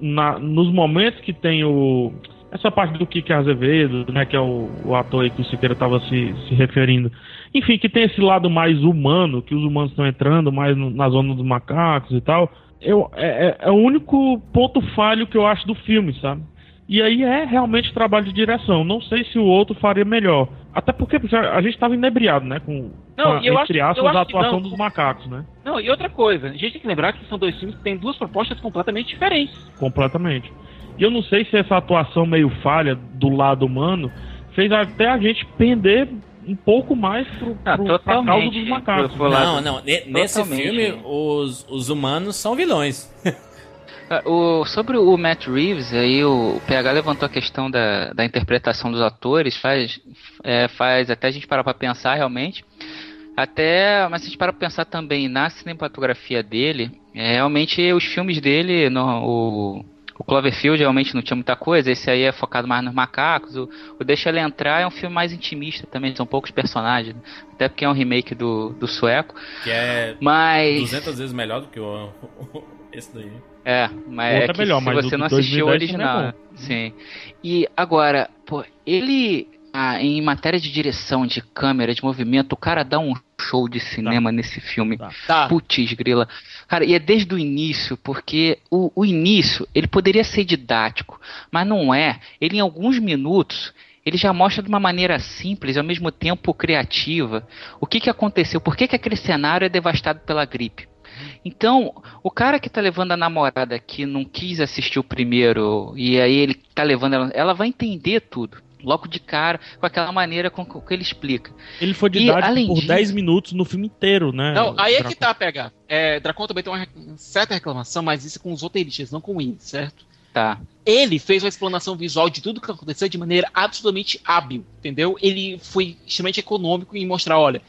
na- nos momentos que tem o. Essa parte do Kike Azevedo, né? Que é o, o ator aí que o Siqueira tava se, se referindo. Enfim, que tem esse lado mais humano, que os humanos estão entrando mais no- na zona dos macacos e tal. Eu, é, é- é o único ponto falho que eu acho do filme, sabe? E aí é realmente trabalho de direção. Não sei se o outro faria melhor. Até porque já- a gente estava inebriado, né? Com, Não, a, eu entre acho- aspas, eu a atuação dos macacos, né? Não, e outra coisa, a gente tem que lembrar que são dois filmes que têm duas propostas completamente diferentes. Completamente. E eu não sei se essa atuação meio falha do lado humano fez até a gente pender um pouco mais pro, Ah, pro, causa totalmente. dos macacos. Pro- pro lado- Não, não. ne- Nesse filme, os, os humanos são vilões. Ah, O, sobre o Matt Reeves, aí o PH levantou a questão da, da interpretação dos atores, faz, é, faz até a gente parar pra pensar realmente. Até, mas se a gente parar pra pensar também na cinematografia dele, é, realmente os filmes dele, no, o, o Cloverfield realmente não tinha muita coisa, esse aí é focado mais nos macacos, o, o Deixa Ela Entrar é um filme mais intimista também, são poucos personagens, né? até porque é um remake do, do sueco, Que é mas... 200 vezes melhor do que o, esse daí. É, mas é é que melhor, se mas você não assistiu o 2010 também é original. Sim. E agora, pô, ele ah, em matéria de direção, de câmera, de movimento, o cara dá um show de cinema nesse filme. Tá. Putz, grila. Cara, e é desde o início, porque o, o início, ele poderia ser didático, mas não é. Ele, em alguns minutos, ele já mostra de uma maneira simples, ao mesmo tempo criativa, o que, que aconteceu, por que, que aquele cenário é devastado pela gripe. Então, o cara que tá levando a namorada que não quis assistir o primeiro, e aí ele tá levando ela, ela vai entender tudo. Logo de cara, com aquela maneira com que ele explica. Ele foi E, didático além por disso- 10 minutos no filme inteiro, né? Não, aí é Dracon? que tá, PH. É, Dracon também tem uma certa reclamação, mas isso é com os roteiristas, não com o Indy, certo? Tá. Ele fez uma explanação visual de tudo que aconteceu de maneira absolutamente hábil, entendeu? Ele foi extremamente econômico em mostrar, olha,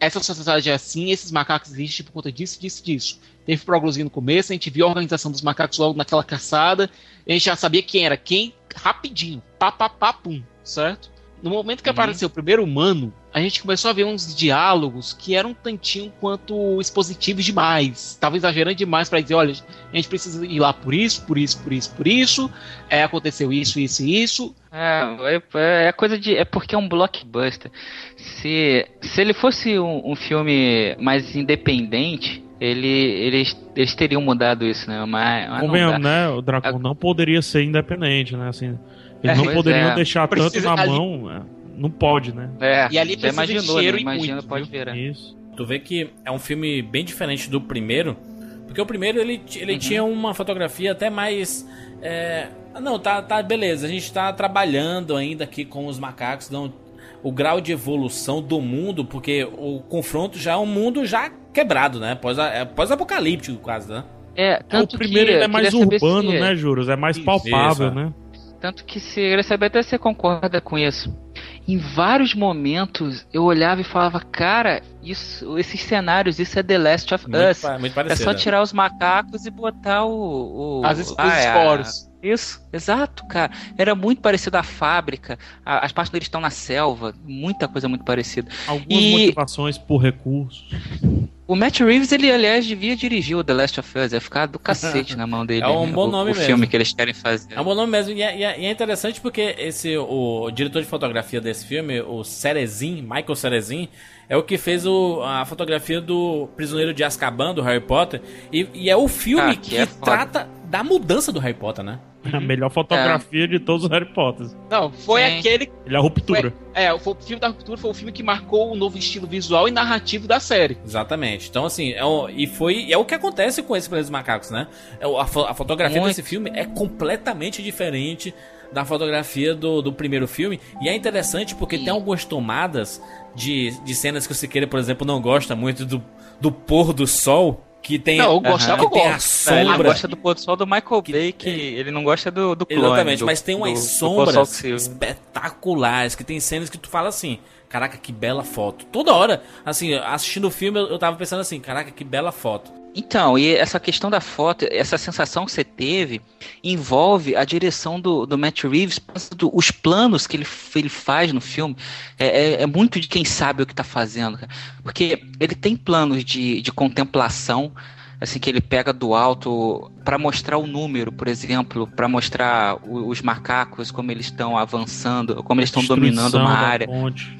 essa sociedade é assim, esses macacos existem por conta disso, disso, disso. Teve proglosia no começo, a gente viu a organização dos macacos logo naquela caçada, a gente já sabia quem era quem, rapidinho, pá, pá, pá, pum, certo? No momento que apareceu o primeiro humano, a gente começou a ver uns diálogos que eram um tantinho quanto expositivos demais. Estavam exagerando demais para dizer, olha, a gente precisa ir lá por isso, por isso, por isso, por isso. É, aconteceu isso, isso e isso. É, é, é coisa de. É porque é um blockbuster. Se, se ele fosse um, um filme mais independente, ele, eles, eles teriam mudado isso, né? Mas, mas dá. né? O Dracon não poderia ser independente, né? Assim, eles É, não poderiam é. deixar tanto Precisa na ali- mão. É, Não pode, né? É, E ali precisa de imaginou, cheiro né? e Imagina, muito, pode viu? ver. né? Isso. Tu vê que é um filme bem diferente do primeiro, porque o primeiro ele, ele Uhum. tinha uma fotografia até mais. é, não, tá, tá, beleza, a gente tá trabalhando ainda aqui com os macacos, não, o grau de evolução do mundo, porque o confronto já é um mundo já quebrado, né? Pós- é Pós-apocalíptico quase, né? É, tanto o primeiro que, ele é mais queria saber urbano, se- né, Juros? É mais Isso, palpável, isso, é. né? Tanto que se eu queria saber até se você concorda com isso. Em vários momentos eu olhava e falava, cara, isso, esses cenários, isso é The Last of Muito, Us. pa- muito É parecido. só né? tirar os macacos e botar o. o As es- ah, os é, esporos. Isso, exato, cara. Era muito parecido à fábrica. a- as partes deles estão na selva. Muita coisa muito parecida. Algumas E- motivações por recurso. O Matt Reeves, ele, aliás, devia dirigir o The Last of Us. Ia ficar do cacete na mão dele. É um bom o, nome o mesmo. filme que eles querem fazer. É um bom nome mesmo. E é, e é- e é interessante porque esse, o diretor de fotografia desse filme, o Cerezin, Michael Cerezin, é o que fez o- a fotografia do Prisioneiro de Azkaban, do Harry Potter. E, e é o filme Ah, que que, é trata da mudança do Harry Potter, né? A melhor fotografia de todos os Harry Potter. Não, foi Sim. aquele. Ele é a ruptura. É, foi, o filme da ruptura foi o filme que marcou o novo estilo visual e narrativo da série. Exatamente. Então, assim, é o, e foi. É o que acontece com esse Planeta dos Macacos, né? É a, fo- a fotografia Muito. desse filme é completamente diferente da fotografia do, do primeiro filme. E é interessante porque tem algumas tomadas de, de cenas que o Siqueira, por exemplo, não gosta muito do, do pôr do sol. Que tem, Não, eu gostava, que eu tem a gosto. É, ele sombra. gosta do pôr do sol do Michael Bay, que ele não gosta do, do clone. Exatamente, do- mas tem umas do- do do sombras que se- espetaculares, que tem cenas que tu fala assim, caraca, que bela foto. Toda hora, assim, assistindo o filme, eu, eu tava pensando assim, caraca, que bela foto. Então, e essa questão da foto, essa sensação que você teve, envolve a direção do, do Matt Reeves, os planos que ele, ele faz no filme, é, é- é muito de quem sabe o que tá fazendo, cara. Porque ele tem planos de, de contemplação, assim, que ele pega do alto para mostrar o número, por exemplo, para mostrar o- os macacos, como eles estão avançando, como eles estão dominando uma área. ponte.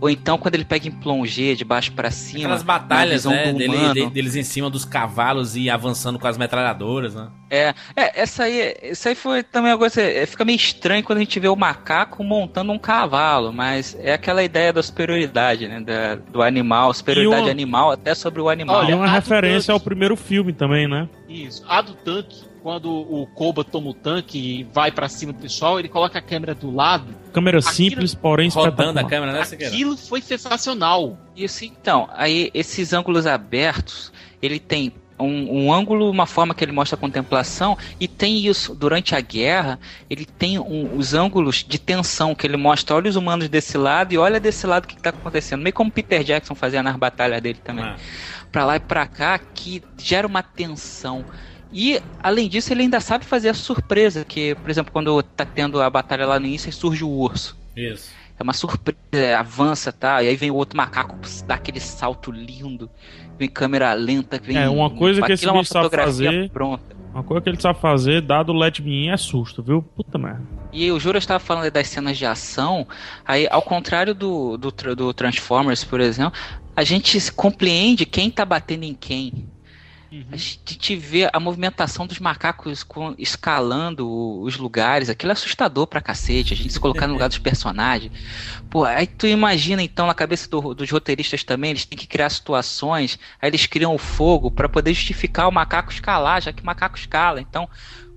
Ou então quando ele pega em plongé, de baixo para cima, Aquelas batalhas, né, dele- de- deles em cima dos cavalos e avançando com as metralhadoras, né? É, é, essa aí, isso aí foi também uma coisa. é, Fica meio estranho quando a gente vê o macaco montando um cavalo, mas é aquela ideia da superioridade, né? Da, do animal, superioridade uma- animal até sobre o animal. Olha, E uma referência ao primeiro filme também, né? Isso. A do tanque, quando o Koba toma o tanque e vai pra cima do pessoal, ele coloca a câmera do lado. Câmera Aquilo- simples, porém Rodando a câmera, né? Aquilo foi sensacional. Isso, então, aí esses ângulos abertos, ele tem um, um ângulo, uma forma que ele mostra a contemplação, e tem isso, durante a guerra, ele tem um- os ângulos de tensão, que ele mostra, olha os humanos desse lado e olha desse lado o que está acontecendo, meio como Peter Jackson fazia nas batalhas dele também. Ah. Pra lá e pra cá, que gera uma tensão. E, além disso, ele ainda sabe fazer a surpresa, que, por exemplo, quando tá tendo a batalha lá no início, surge o urso. Isso. É uma surpresa, é, avança, tá? E aí vem o outro macaco, dá aquele salto lindo, vem câmera lenta, vem. É, uma coisa que esse é bicho sabe fazer- Pronta. Uma coisa que ele sabe fazer, dado o Let Me In, é susto, viu? Puta merda. E o Jura estava falando das cenas de ação, aí ao contrário do, do, do Transformers, por exemplo, a gente compreende quem tá batendo em quem. A gente vê a movimentação dos macacos com- escalando os lugares, aquilo é assustador pra cacete, a gente se colocar no lugar dos personagens. Pô, aí tu imagina então na cabeça do- dos roteiristas também, eles têm que criar situações, aí eles criam o fogo pra poder justificar o macaco escalar, já que o macaco escala. Então,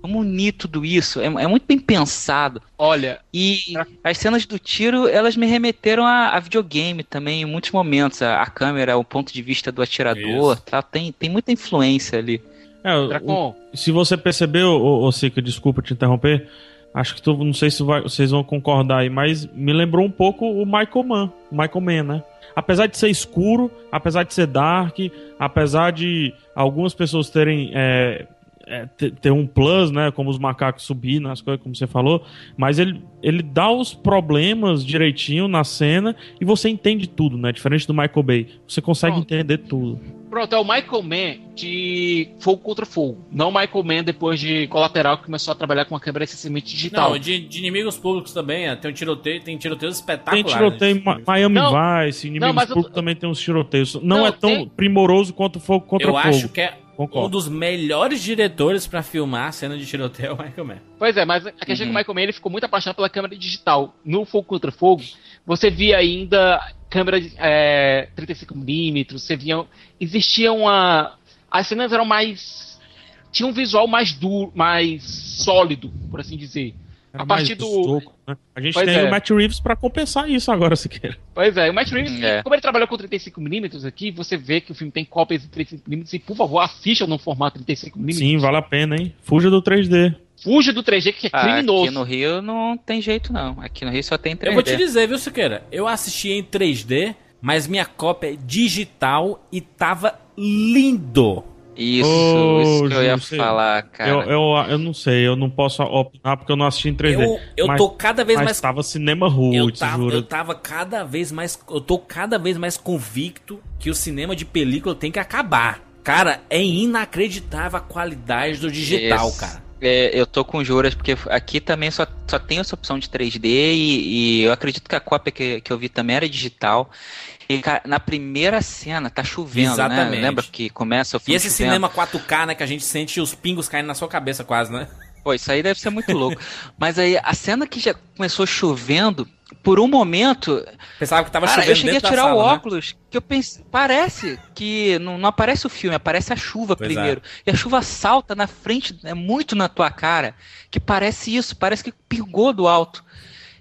vamos unir tudo isso, é, é muito bem pensado. Olha, E as cenas do tiro, elas me remeteram a, a videogame também, em muitos momentos. A, a câmera, o ponto de vista do atirador, Isso. tá, tem, tem muita influência ali. É, o- Dracon, se você percebeu, ô, ô Sica, desculpa te interromper, acho que tu, não sei se vai- vocês vão concordar aí, mas me lembrou um pouco o Michael Mann, o Michael Mann, né? Apesar de ser escuro, apesar de ser dark, apesar de algumas pessoas terem é, é, ter, ter um plus, né? Como os macacos subir nas coisas, como você falou, mas ele, ele dá os problemas direitinho na cena e você entende tudo, né? Diferente do Michael Bay. Você consegue Pronto. entender tudo. pronto, é o Michael Mann de Fogo contra Fogo. Não o Michael Mann depois de Colateral, que começou a trabalhar com uma câmera essencialmente digital. Não, de, de inimigos públicos também, é, tem um tiroteio, tem tiroteios Tem espetaculares. tiroteio em nesse Ma- filme. Miami Não, Vice, Inimigos não, mas eu- Públicos também tem uns tiroteios. Não, Não, é tão tem- primoroso quanto Fogo contra Eu Fogo. acho que é um Concordo. dos melhores diretores pra filmar a cena de tiroteio é o Michael Mann. Pois é, mas a questão é Uhum. que o Michael Mann ele ficou muito apaixonado pela câmera digital. No Fogo contra Fogo, você via ainda câmera de, é, 35mm, você via. Existia uma. As cenas eram mais. Tinha um visual mais duro, mais sólido, por assim dizer. Era a partir do- soco, né? A gente Pois tem é. o Matt Reeves pra compensar isso agora, se queira. Pois é, o Matt Reeves, É. como ele trabalhou com 35mm aqui, você vê que o filme tem cópias de 35mm e, por favor, assista no formato 35mm. Sim, vale a pena, hein? Fuja do 3D. Fuja do 3G, que é Ah, criminoso. aqui no Rio não tem jeito, não. Aqui no Rio só tem 3D. Eu vou te dizer, viu, Siqueira? Eu assisti em 3D, mas minha cópia é digital e tava lindo. Isso, Ô, isso que eu ia você- falar, cara. Eu, eu, eu não sei, eu não posso opinar porque eu não assisti em 3D. Eu, eu mas, tô cada vez mas mais. tava cinema Eu roots, tava, juro. eu tava cada vez mais. Eu tô cada vez mais convicto que o cinema de película tem que acabar. Cara, é inacreditável a qualidade do digital, Esse- cara. É, eu tô com juras, porque aqui também só, só tem essa opção de 3D e, e eu acredito que a cópia que, que eu vi também era digital. E cara, na primeira cena tá chovendo, Exatamente. né? Lembra que começa o E filme esse chovendo? cinema 4K, né, que a gente sente os pingos caindo na sua cabeça quase, né? Pô, isso aí deve ser muito louco. Mas aí, a cena que já começou chovendo, por um momento, Pensava que tava cara, eu chovendo cheguei a tirar sala, o né? óculos, que eu pensei, parece que não, não aparece o filme, aparece a chuva Pois primeiro. E a chuva salta na frente, é muito na tua cara, que parece isso, parece que pingou do alto.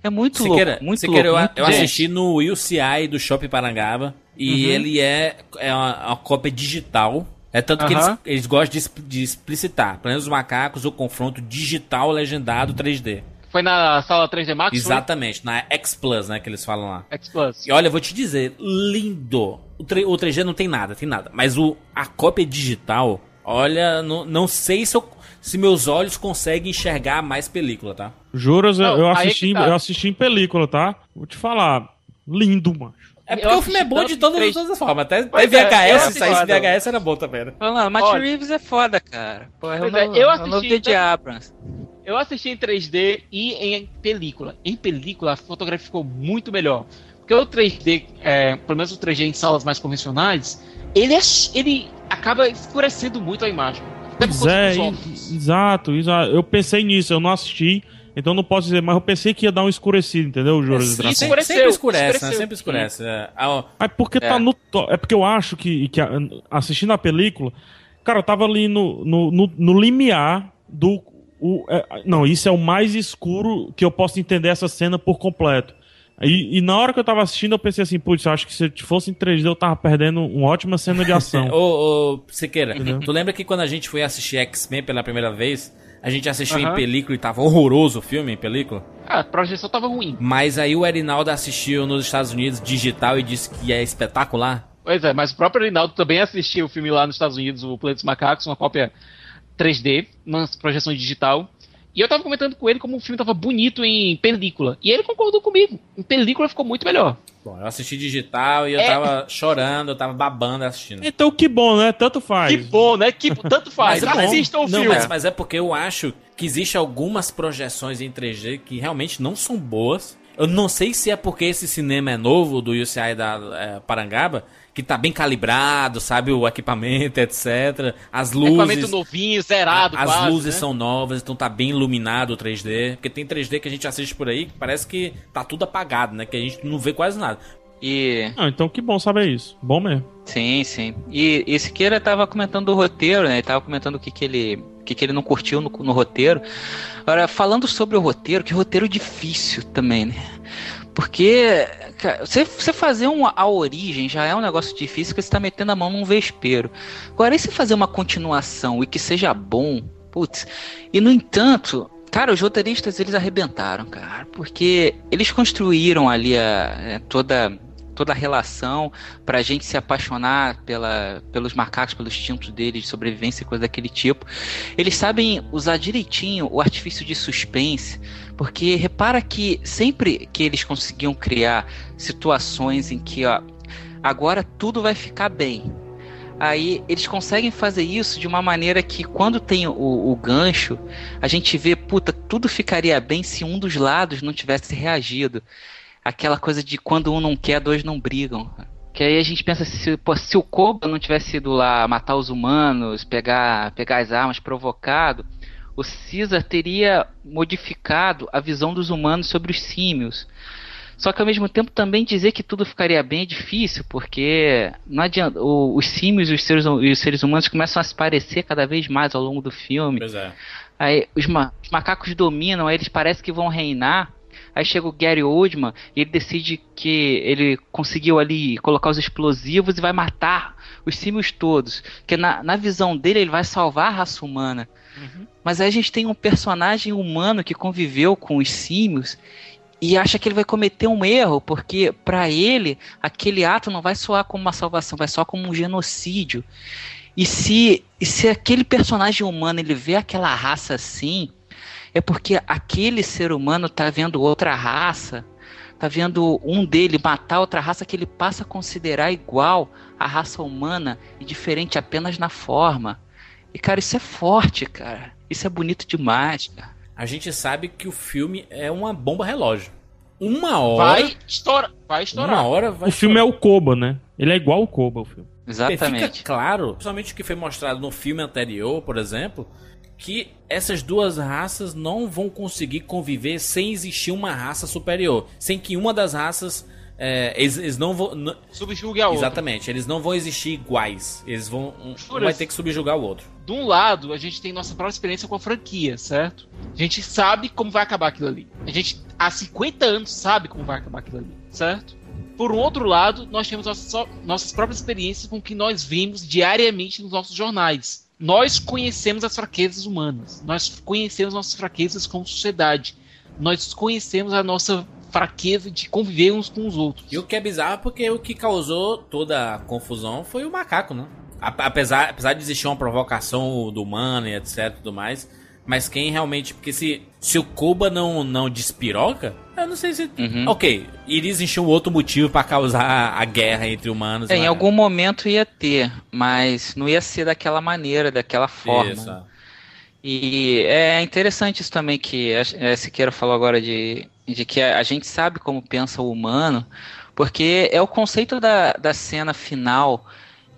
É muito Siqueira, louco, muito Siqueira, louco. eu, muito eu assisti no UCI do Shopping Parangaba e Uhum. ele é, é uma, uma cópia digital. É tanto que eles, Aham. eles gostam de, de explicitar. Planos dos Macacos, o confronto digital legendado 3D. Foi na sala 3D Max? Exatamente, na X Plus, né, que eles falam lá. Foi? X Plus. E olha, eu vou te dizer, lindo. O, 3, o 3G não tem nada, tem nada. Mas o, a cópia digital, olha, não, não sei se, eu- se meus olhos conseguem enxergar mais película, tá? Juras, eu- Não, eu, é assisti, tá. eu assisti em película, tá? Vou te falar. Lindo, macho. É Eu porque o filme é bom de todas, três- todas as formas. Até, até é, eu VHS, assisti- se saísse VHS era bom também, né? Falando, Matt Olha- Reeves é foda, cara. Pô, é é, eu é o novo assisti tanto- Abrams. Eu assisti em 3D e em película. Em película, a fotografia ficou muito melhor. Porque o 3D, é, pelo menos o 3D em salas mais convencionais, ele, é, ele acaba escurecendo muito a imagem. Pois é, exato, exato. Eu pensei nisso, eu não assisti, então não posso dizer, mas eu pensei que ia dar um escurecido, entendeu? Sim, Dracon? isso sempre, escurece, né? Sempre escurece. É, a- Mas porque tá É. no. to- É porque eu acho que, que a- assistindo a película, cara, eu tava ali no, no, no, no limiar do. O, é, não, isso é o mais escuro que eu posso entender essa cena por completo. E, e na hora que eu tava assistindo, eu pensei assim, putz, acho que se fosse em 3D eu tava perdendo uma ótima cena de ação. Ô, ô, Siqueira, Entendeu? tu lembra que quando a gente foi assistir X-Men pela primeira vez, a gente assistiu em película e tava horroroso o filme em película? Ah, a projeção tava ruim. Mas aí o Erinaldo assistiu nos Estados Unidos digital e disse que é espetacular. Pois é, mas o próprio Reinaldo também assistiu o filme lá nos Estados Unidos, o Planeta dos Macacos, uma cópia 3D, uma projeção digital. E eu tava comentando com ele como o filme tava bonito em película. E ele concordou comigo. Em película ficou muito melhor. Bom, eu assisti digital e eu É. tava chorando, eu tava babando assistindo. Então que bom, né? Tanto faz. Que bom, né? Que tanto faz. Mas- Assistam o não, filme. Mas, mas é porque eu acho que existe algumas projeções em 3D que realmente não são boas. Eu não sei se é porque esse cinema é novo do UCI da é, Parangaba, que tá bem calibrado, sabe, o equipamento, etc. As Equipamento luzes. novinho, zerado, As quase, luzes né? são novas, então tá bem iluminado o 3D. Porque tem 3D que a gente assiste por aí que parece que tá tudo apagado, né? Que a gente não vê quase nada. E Ah, então que bom saber isso. Bom mesmo. Sim, sim. E, e Siqueira tava comentando do roteiro, né? Ele tava comentando o que, que ele. O que, que ele não curtiu no, no roteiro. Agora, falando sobre o roteiro, que roteiro difícil também, né? Porque você, fazer uma, a origem já é um negócio difícil você tá metendo a mão num vespeiro. Agora, e se fazer uma continuação e que seja bom? Putz. E no entanto, cara, os roteiristas eles arrebentaram, cara, porque eles construíram ali a, é, toda toda a relação pra gente se apaixonar pela, pelos macacos, pelo instinto deles de sobrevivência e coisa daquele tipo. Eles sabem usar direitinho o artifício de suspense, porque repara que sempre que eles conseguiam criar situações em que, ó, agora tudo vai ficar bem. Aí eles conseguem fazer isso de uma maneira que quando tem o, o gancho, a gente vê, puta, tudo ficaria bem se um dos lados não tivesse reagido aquela coisa de quando um não quer, dois não brigam. Que aí a gente pensa se, pô, se o Koba não tivesse ido lá matar os humanos, pegar, pegar as armas, provocado, o Caesar teria modificado a visão dos humanos sobre os símios. Só que ao mesmo tempo também dizer que tudo ficaria bem é difícil, porque não adianta, o- os símios e os, seres, e os seres humanos começam a se parecer cada vez mais ao longo do filme. Pois é. Aí os, ma- os macacos dominam, aí eles parecem que vão reinar. Aí chega o Gary Oldman e ele decide que ele conseguiu ali colocar os explosivos e vai matar os símios todos. Que na, na visão dele ele vai salvar a raça humana. Mas aí a gente tem um personagem humano que conviveu com os símios e acha que ele vai cometer um erro, porque para ele aquele ato não vai soar como uma salvação, vai soar como um genocídio. E se, e se aquele personagem humano ele vê aquela raça assim, é porque aquele ser humano tá vendo outra raça, tá vendo um dele matar outra raça que ele passa a considerar igual à raça humana e diferente apenas na forma. E cara, isso é forte, cara. Isso é bonito demais, cara. A gente sabe que o filme é uma bomba relógio. Uma hora. Vai estourar. Vai estourar. Uma hora vai O filme é o Koba, né? Ele é igual o Koba, o filme. Exatamente. Fica claro, principalmente o que foi mostrado no filme anterior, por exemplo, que essas duas raças não vão conseguir conviver sem existir uma raça superior. Sem que uma das raças. é, eles, eles não vão. Subjugue a outra. Exatamente, eles não vão existir iguais. Eles vão. Um, um vai ter que subjugar o outro. De um lado, a gente tem nossa própria experiência com a franquia, certo? A gente sabe como vai acabar aquilo ali. A gente, há 50 anos, sabe como vai acabar aquilo ali, certo? Por um outro lado, nós temos nossas próprias experiências com o que nós vimos diariamente nos nossos jornais. Nós conhecemos as fraquezas humanas. Nós conhecemos nossas fraquezas como sociedade. Nós conhecemos a nossa fraqueza de conviver uns com os outros. E o que é bizarro é porque o que causou toda a confusão foi o macaco, né? Apesar, apesar de existir uma provocação do humano e etc tudo mais. Mas quem realmente. Porque se, se o Koba não, não despiroca, eu não sei se. Uhum. Ok, iria existir um outro motivo pra causar a guerra entre humanos É, em macacos. algum momento ia ter, mas não ia ser daquela maneira, daquela forma. Isso, né? E é interessante isso também que a Siqueira falou agora de, de que a, a gente sabe como pensa o humano, porque é o conceito da, da cena final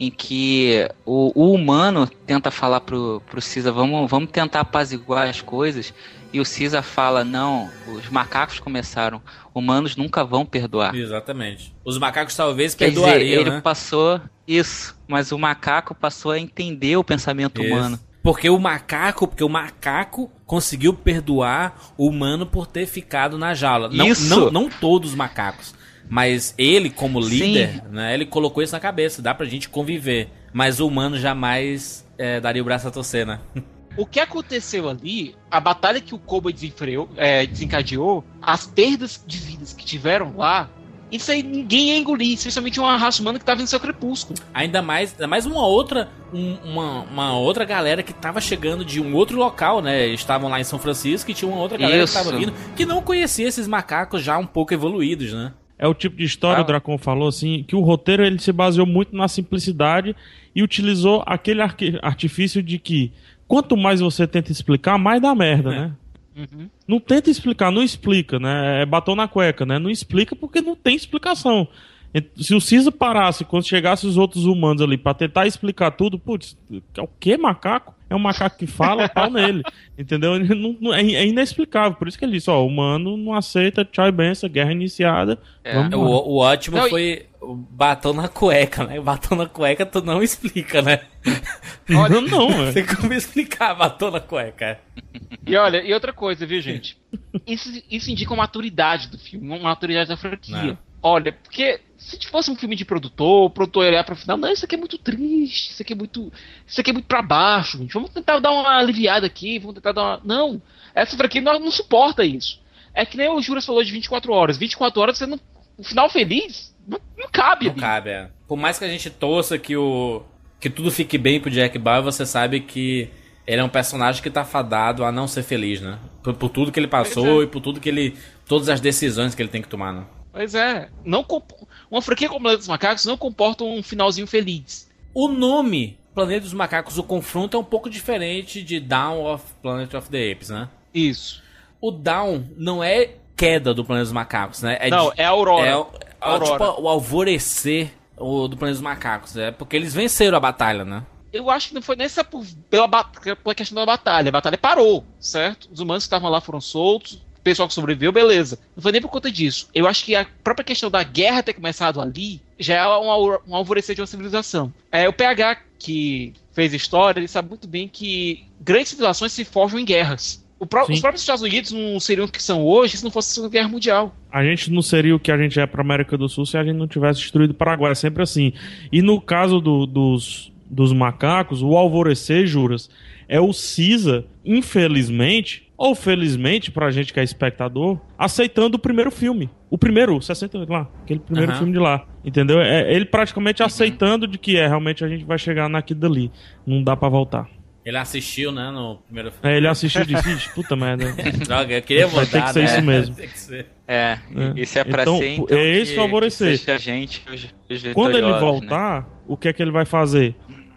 em que o, o humano tenta falar pro, pro Cisa, vamos, vamos tentar apaziguar as coisas, e o Cisa fala, não, os macacos começaram, humanos nunca vão perdoar. Exatamente. Os macacos talvez Quer dizer, perdoariam, ele né? passou isso, mas o macaco passou a entender o pensamento Isso. humano. Porque o macaco, porque o macaco conseguiu perdoar o humano por ter ficado na jaula. Não, Isso. não, não todos os macacos. Mas ele, como líder, né, ele colocou isso na cabeça. Dá pra gente conviver. Mas o humano jamais é, daria o braço a torcer, né? O que aconteceu ali, a batalha que o Koba desenfreou, é, desencadeou, as perdas de vidas que tiveram lá, isso aí ninguém ia engolir, especialmente uma raça humana que tava no seu crepúsculo. Ainda mais, ainda mais uma outra, um- uma, uma outra galera que tava chegando de um outro local, né? Estavam lá em São Francisco e tinha uma outra galera Isso. que tava vindo que não conhecia esses macacos já um pouco evoluídos, né? É o tipo de história, Ah. o Dracon falou assim, que o roteiro ele se baseou muito na simplicidade e utilizou aquele artifício de que quanto mais você tenta explicar, mais dá merda, É. né? Não tenta explicar, não explica, né? É batom na cueca, né? Não explica porque não tem explicação. E Se o Cisa parasse quando chegasse os outros humanos ali pra tentar explicar tudo, putz, é o que macaco? É um macaco que fala, pau nele. Entendeu? Ele não- não- é, é inexplicável. Por isso que ele disse, ó, o humano não aceita, tchau e benção, guerra iniciada. É. O, o ótimo Não, e- foi o batom na cueca, né? Batom na cueca tu não explica, né? Não, não, é. Tem como explicar batom na cueca. E olha, e outra coisa, viu, gente? Isso, isso indica uma maturidade do filme, uma maturidade da franquia. Não. Olha, porque se fosse um filme de produtor, o produtor olhar pro final, não, isso aqui é muito triste, isso aqui é muito. Isso aqui é muito pra baixo, gente. Vamos tentar dar uma aliviada aqui, vamos tentar dar uma. Não! Essa franquia não, não suporta isso. É que nem o Juras falou de 24 horas. 24 horas você não. O final feliz não, não cabe Não ali. cabe, é. Por mais que a gente torça que o. que tudo fique bem pro Jack Bauer, você sabe que ele é um personagem que tá fadado a não ser feliz, né? Por, por tudo que ele passou é. e por tudo que ele. todas as decisões que ele tem que tomar, né? Pois é. Não comp- Uma franquia como Planeta dos Macacos não comporta um finalzinho feliz. O nome Planeta dos Macacos, o confronto é um pouco diferente de Down of Planet of the Apes, né? Isso. O Down não é queda do Planeta dos Macacos, né? É não, de- é a Aurora. É, o- é Aurora. tipo o alvorecer o- do Planeta dos Macacos, é porque eles venceram a batalha, né? Eu acho que não foi por, pela, pela questão da batalha. A batalha parou, certo? Os humanos que estavam lá foram soltos. Pessoal que sobreviveu, beleza. Não foi nem por conta disso. Eu acho que a própria questão da guerra ter começado ali já é um, um alvorecer de uma civilização. É, o PH, que fez história, ele sabe muito bem que grandes civilizações se forjam em guerras. Pró- Sim. os próprios Estados Unidos não seriam o que são hoje se não fosse a Segunda Guerra Mundial. A gente não seria o que a gente é pra América do Sul se a gente não tivesse destruído o Paraguai. É sempre assim. E no caso do- dos, dos macacos, o alvorecer, juras, é o CISA, infelizmente, ou felizmente pra gente que é espectador, aceitando o primeiro filme. O primeiro, o 68 lá, aquele primeiro Aham. filme de lá, entendeu? É ele praticamente Uhum. aceitando de que é, realmente a gente vai chegar naquilo dali. Não dá pra voltar. Ele assistiu, né, no primeiro filme. É, ele assistiu e disse, "Ixi, puta merda. Droga, eu queria Vai mudar, ter que ser né? isso mesmo. Tem que ser. É, É. se é pra Então, ser, então é esse que, favorecer. que a gente os, os Quando ele né? voltar, o que é que ele vai fazer?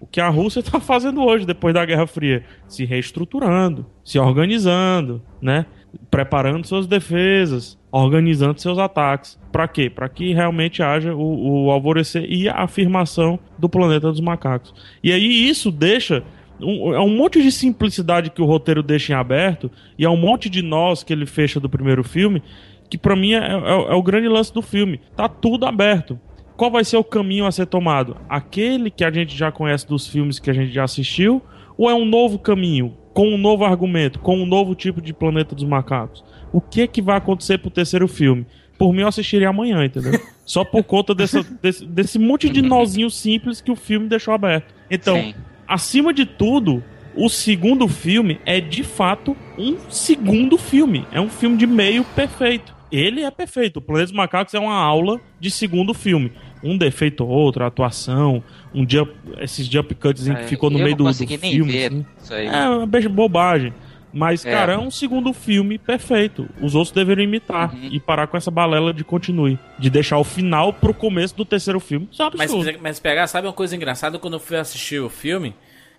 O que a Rússia tá fazendo hoje, depois da Guerra Fria. Se reestruturando, se organizando, né? Preparando suas defesas, organizando seus ataques. Pra quê? Pra que realmente haja o, o alvorecer e a afirmação do planeta dos macacos. E aí isso deixa. Um, é um monte de simplicidade que o roteiro deixa em aberto, e é um monte de nós que ele fecha do primeiro filme, que pra mim é, é- é o grande lance do filme. Tá tudo aberto. Qual vai ser o caminho a ser tomado? Aquele que a gente já conhece dos filmes que a gente já assistiu? Ou é um novo caminho, com um novo argumento, com um novo tipo de Planeta dos Macacos? O que é que vai acontecer pro terceiro filme? Por mim, eu assistiria amanhã, entendeu? Só por conta dessa- desse, desse monte de nozinho simples que o filme deixou aberto. Então, Sim. acima de tudo, o segundo filme é de fato um segundo filme. É um filme de meio perfeito. Ele é perfeito. O Planeta dos Macacos é uma aula de segundo filme. Um defeito ou outro, a atuação, um jump, esses jump cuts É, que ficou no meio do, do consegui nem filme. ver assim. isso aí. É uma bobagem. Mas, É. cara, é um segundo filme perfeito. Os outros deveriam imitar Uhum. e parar com essa balela de continue. De deixar o final pro começo do terceiro filme. Isso é um Mas, absurdo. mas pegar, sabe uma coisa engraçada? Quando eu fui assistir o filme,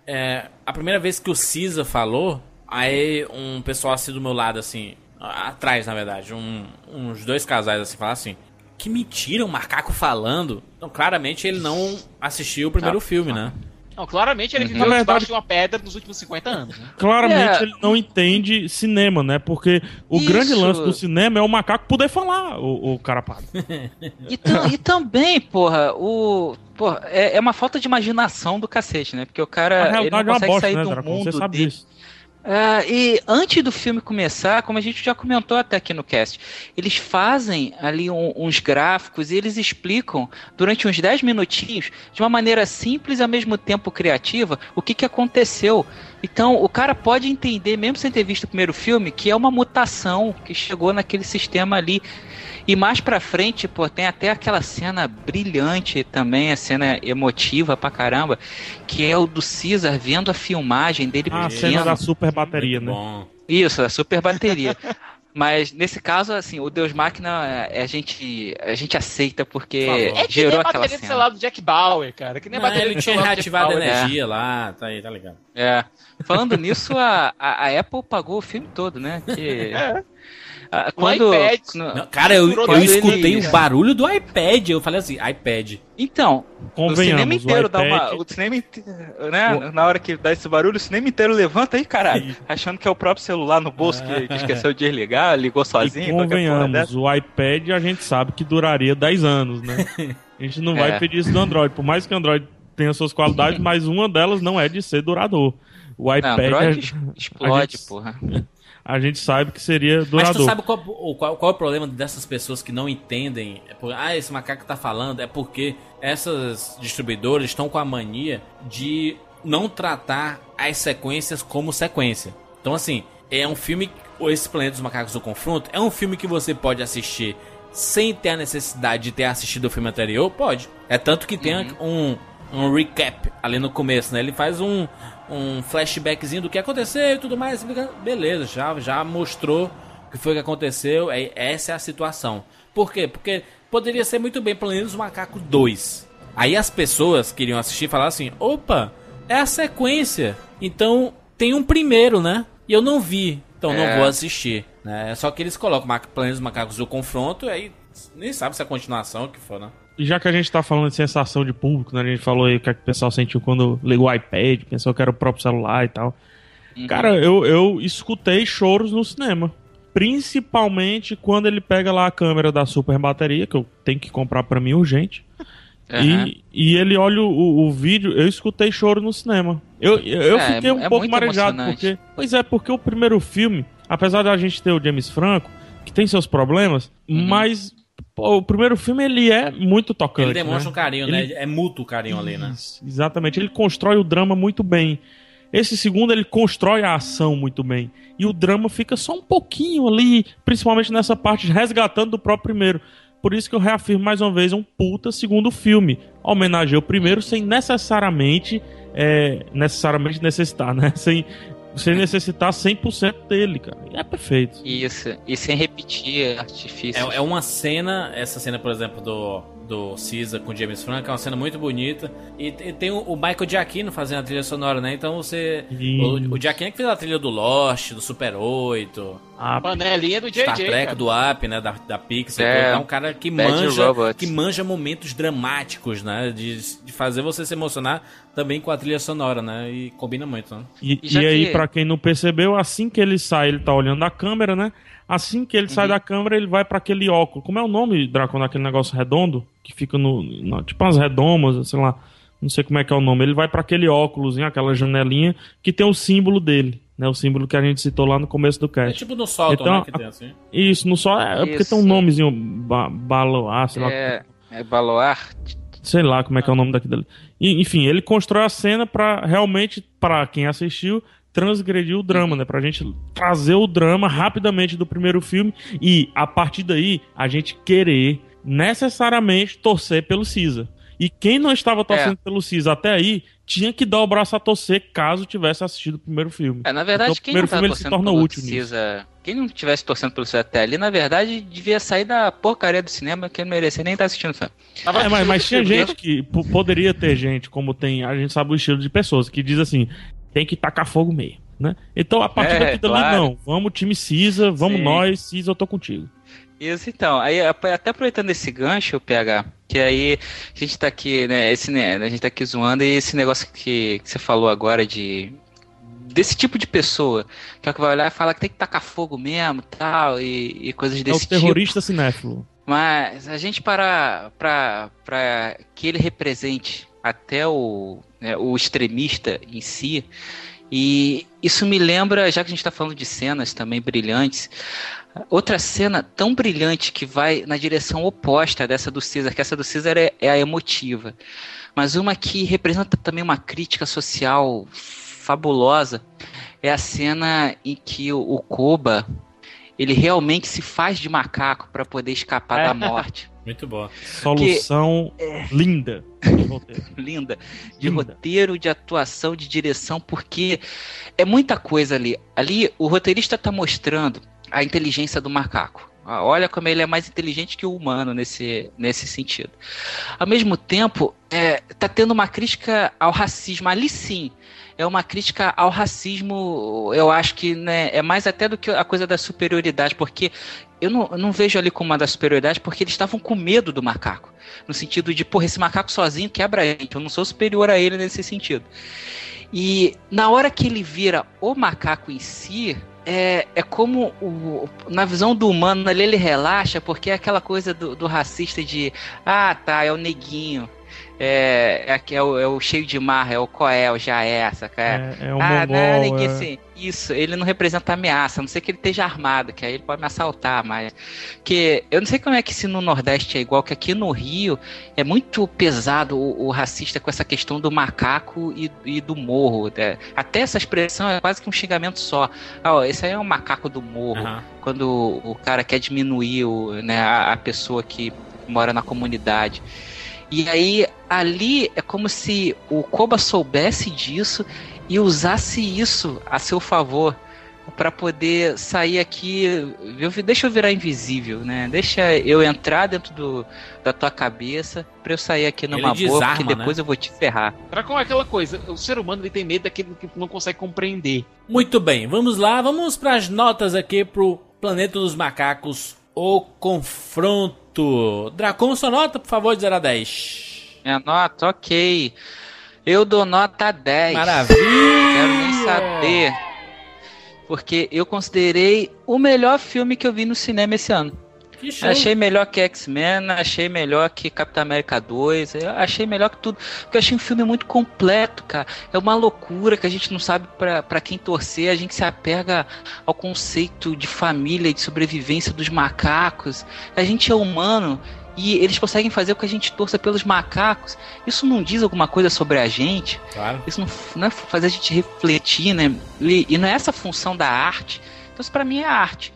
é, a primeira vez que o Cisa falou, aí um pessoal assim do meu lado, assim, atrás na verdade, um- uns dois casais assim, falaram assim: Que mentira, um macaco falando. Então, claramente ele não assistiu o primeiro filme, né? Não, claramente ele Uhum. viveu verdade- debaixo de uma pedra nos últimos 50 anos, né? Claramente É. ele não entende cinema, né? Porque o Isso. grande lance do cinema é o macaco poder falar, o, o carapado. E, e também, porra, o. Porra, é, é uma falta de imaginação do cacete, né? Porque o cara ele realidade não é uma consegue bosta, sair né, do Dracon? mundo Você sabe dele. disso. É, e antes do filme começar, como a gente já comentou até aqui no cast, eles fazem ali um- uns gráficos e eles explicam durante uns 10 minutinhos, de uma maneira simples e ao mesmo tempo criativa, o que, que aconteceu. Então o cara pode entender, mesmo sem ter visto o primeiro filme, que é uma mutação que chegou naquele sistema ali. E mais pra frente, pô, tem até aquela cena brilhante também, a cena emotiva pra caramba, que é o do Caesar vendo a filmagem dele Ah, a pequeno. cena da super bateria, né? bom. Isso, a super bateria. Mas nesse caso, assim, o Deus Máquina é, a gente, a gente aceita porque Por favor. É que nem gerou a aquela bateria do cena. celular do Jack Bauer, cara. Que nem a Não, bateria ele tinha reativado a Bauer. energia lá, tá aí, tá ligado? É. Falando nisso, a, a, a Apple pagou o filme todo, né? Que, a- quando, iPad. no- Não, cara, eu, eu escutei o barulho do iPad. Eu falei assim, iPad. Então, o cinema Convenhamos, o inteiro dá uma. O cinema inteiro, né? Na hora que dá esse barulho, o cinema inteiro levanta aí, caralho. Achando que é o próprio celular no bolso que, que esqueceu de desligar, ligou sozinho. E convenhamos, o iPad a gente sabe que duraria 10 anos, né? A gente não vai É. pedir isso do Android. Por mais que o Android tenha suas qualidades, mas uma delas não é de ser duradouro. O Não, iPad, Android a- a explode, gente- porra. A gente sabe que seria Mas tu duradouro. sabe qual, o- qual, qual é o problema dessas pessoas que não entendem? É por- ah, esse macaco tá falando. É porque essas distribuidoras estão com a mania de não tratar as sequências como sequência. Então, assim, é um filme. Esse Planeta dos Macacos do Confronto é um filme que você pode assistir sem ter a necessidade de ter assistido o filme anterior? Pode. É tanto que tem um, um recap ali no começo, né? Ele faz um, um flashbackzinho do que aconteceu e tudo mais. Beleza, já, já mostrou o que foi que aconteceu. É, essa é a situação. Por quê? Porque poderia ser muito bem Planeta dos Macacos 2. Aí as pessoas que iriam assistir falaram assim: opa, é a sequência. Então tem um primeiro, né? E eu não vi, então não É. vou assistir. Né? Só que eles colocam dos Macacos do confronto e aí nem sabe se é a continuação o que for, né? E já que a gente tá falando de sensação de público, né? A gente falou aí o que, é que o pessoal sentiu quando ligou o iPad, pensou que era o próprio celular e tal. Uhum. Cara, eu, eu escutei choros no cinema. Principalmente quando ele pega lá a câmera da super bateria, que eu tenho que comprar pra mim urgente. Aham. E, e ele olha o, o vídeo, eu escutei choro no cinema. Eu, eu, É, fiquei um é pouco marejado, porque. Pois é, porque o primeiro filme, apesar da gente ter o James Franco, que tem seus problemas, Uhum. mas pô, o primeiro filme ele é muito tocante. Ele demonstra né? um carinho, Ele- né? É mútuo o carinho ali, né? Exatamente, ele constrói o drama muito bem. Esse segundo ele constrói a ação muito bem. E o drama fica só um pouquinho ali, principalmente nessa parte resgatando do próprio primeiro. Por isso que eu reafirmo mais uma vez um puta segundo filme. Homenageia o primeiro sem necessariamente é, necessariamente necessitar, né? Sem, sem necessitar 100% dele, cara. É perfeito. Isso, e sem repetir artifícios. É, é uma cena, essa cena, por exemplo, do, do Caesar com James Franco, é uma cena muito bonita. E, e tem o, o Michael Giacchino fazendo a trilha sonora, né? Então você. O, o Giacchino é que fez a trilha do Lost, do Super 8. A panelinha do JJ. Star Trek, cara. do App, né? Da, da Pixar. É. É um cara que manja, que manja momentos dramáticos, né? De, de fazer você se emocionar também com a trilha sonora, né? E combina muito, né? E, E e aí, que- pra quem não percebeu, assim que ele sai, ele tá olhando a câmera, né? Assim que ele Uhum. sai da câmera, ele vai pra aquele óculos. Como é o nome, Draco, daquele negócio redondo? Que fica no. no- tipo umas redomas, sei lá. Não sei como é que é o nome. Ele vai pra aquele óculos, aquela janelinha, que tem o símbolo dele. Né, o símbolo que a gente citou lá no começo do É cast. tipo no Solton, Então, né? Que tem assim. Isso, não só. É porque Isso. tem um nomezinho. Ba Baloar, sei lá. É, é Baloar. Sei lá como é que é o nome daquilo. E, enfim, ele constrói a cena pra realmente, pra quem assistiu, transgredir o drama, né? Pra gente trazer o drama rapidamente do primeiro filme e, a partir daí, a gente querer necessariamente torcer pelo Cisa. E quem não estava torcendo pelo Cisa até aí, tinha que dar o braço a torcer caso tivesse assistido o primeiro filme. É, na verdade, Então, quem não tá filme ele se torcendo torna pelo útil nisso. Cisa, quem não tivesse torcendo pelo Cisa até ali, na verdade, devia sair da porcaria do cinema que não merecia nem estar assistindo o filme. É, mas, mas tinha gente que po- poderia ter gente, como tem, a gente sabe o estilo de pessoas, que diz assim, tem que tacar fogo mesmo, né? Então, a partir É, daqui dali, claro. não. Vamos, time Cisa, vamos Sim. nós, Cisa, eu tô contigo. Isso então, aí até aproveitando esse gancho, PH, que aí a gente tá aqui, né, esse, né, a gente tá aqui zoando e esse negócio que, que você falou agora de desse tipo de pessoa, que é o que vai olhar e falar que tem que tacar fogo mesmo, tal, e, e coisas É desse o terrorista cinéfilo. tipo. Mas a gente para pra, pra que ele represente até o, né, o extremista em si, e isso me lembra, já que a gente está falando de cenas também brilhantes, outra cena tão brilhante que vai na direção oposta dessa do Caesar, que essa do Caesar é, é a emotiva, mas uma que representa também uma crítica social fabulosa é a cena em que o, o Koba ele realmente se faz de macaco para poder escapar da morte. Muito boa. Solução linda de roteiro. linda de Linda. roteiro, de atuação, de direção, porque é muita coisa ali. Ali o roteirista tá mostrando a inteligência do macaco. Ah, Olha como ele é mais inteligente que o humano nesse, nesse sentido. Ao mesmo tempo, é, tá tendo uma crítica ao racismo. Ali sim, é uma crítica ao racismo, eu acho que né, é mais até do que a coisa da superioridade, porque eu não, eu não vejo ali como uma da superioridade, porque eles estavam com medo do macaco. No sentido de, porra, esse macaco sozinho quebra a gente, eu não sou superior a ele nesse sentido. E na hora que ele vira o macaco em si, é, é como o, na visão do humano ali ele relaxa, porque é aquela coisa do, do racista de ah tá, é o neguinho. É, é, é, o, é o cheio de marra, é o Coel, já é essa, cara. É, é o ah, mongol, não, ninguém é- assim. Isso, ele não representa ameaça, a não ser que ele esteja armado, que aí ele pode me assaltar, mas. Que eu não sei como é que se no Nordeste é igual, que aqui no Rio é muito pesado o, o racista com essa questão do macaco e, e do morro. né? Até essa expressão é quase que um xingamento só. Ah, ó, esse aí é o macaco do morro. Aham. Quando o, o cara quer diminuir o, né, a, a pessoa que mora na comunidade. E aí, ali é como se o Koba soubesse disso e usasse isso a seu favor para poder sair aqui. eu- Deixa eu virar invisível, né? Deixa eu entrar dentro do, da tua cabeça pra eu sair aqui numa Ele boa, desarma, porque depois né? eu vou te ferrar. Dracon é aquela coisa, o ser humano ele tem medo daquilo que não consegue compreender. Muito bem, vamos lá, vamos para as notas aqui pro Planeta dos Macacos, o confronto. Dracon, sua nota, por favor, de 0 a 10. Minha nota, ok. Eu dou nota 10. Maravilha! Quero nem saber. Porque eu considerei o melhor filme que eu vi no cinema esse ano. Achei melhor que X-Men, achei melhor que Capitão América 2, eu achei melhor que tudo. Porque eu achei um filme muito completo, cara. É uma loucura que a gente não sabe pra quem torcer, a gente se apega ao conceito de família e de sobrevivência dos macacos. A gente é humano e eles conseguem fazer com que a gente torça pelos macacos. Isso não diz alguma coisa sobre a gente? Claro. Isso não, não é fazer a gente refletir, né? E, e não é essa função da arte. Então isso pra mim é arte.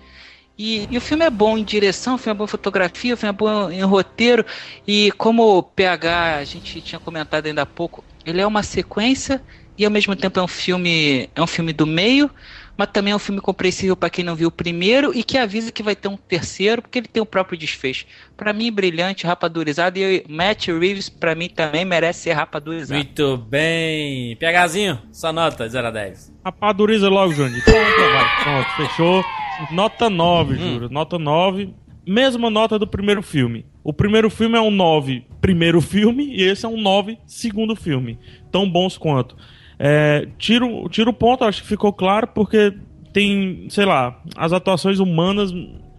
E, e, o filme é bom em direção, o filme é bom em fotografia, o filme é bom em roteiro. E como o PH a gente tinha comentado ainda há pouco, ele é uma sequência e ao mesmo tempo é um filme, é um filme do meio, mas também é um filme compreensível para quem não viu o primeiro e que avisa que vai ter um terceiro, porque ele tem o próprio desfecho. Para mim, brilhante, rapadurizado, e Matt Reeves, para mim, também merece ser rapadurizado. Muito bem. PHzinho, sua nota, 0 a 10. Rapaduriza logo, Johnny. Pronto, vai. Pronto, fechou. Nota 9, juro. Nota 9. Mesma nota do primeiro filme. O primeiro filme é um 9 primeiro filme e esse é um 9 segundo filme. Tão bons quanto. É, tiro, tiro o ponto, acho que ficou claro, porque tem, sei lá, as atuações humanas.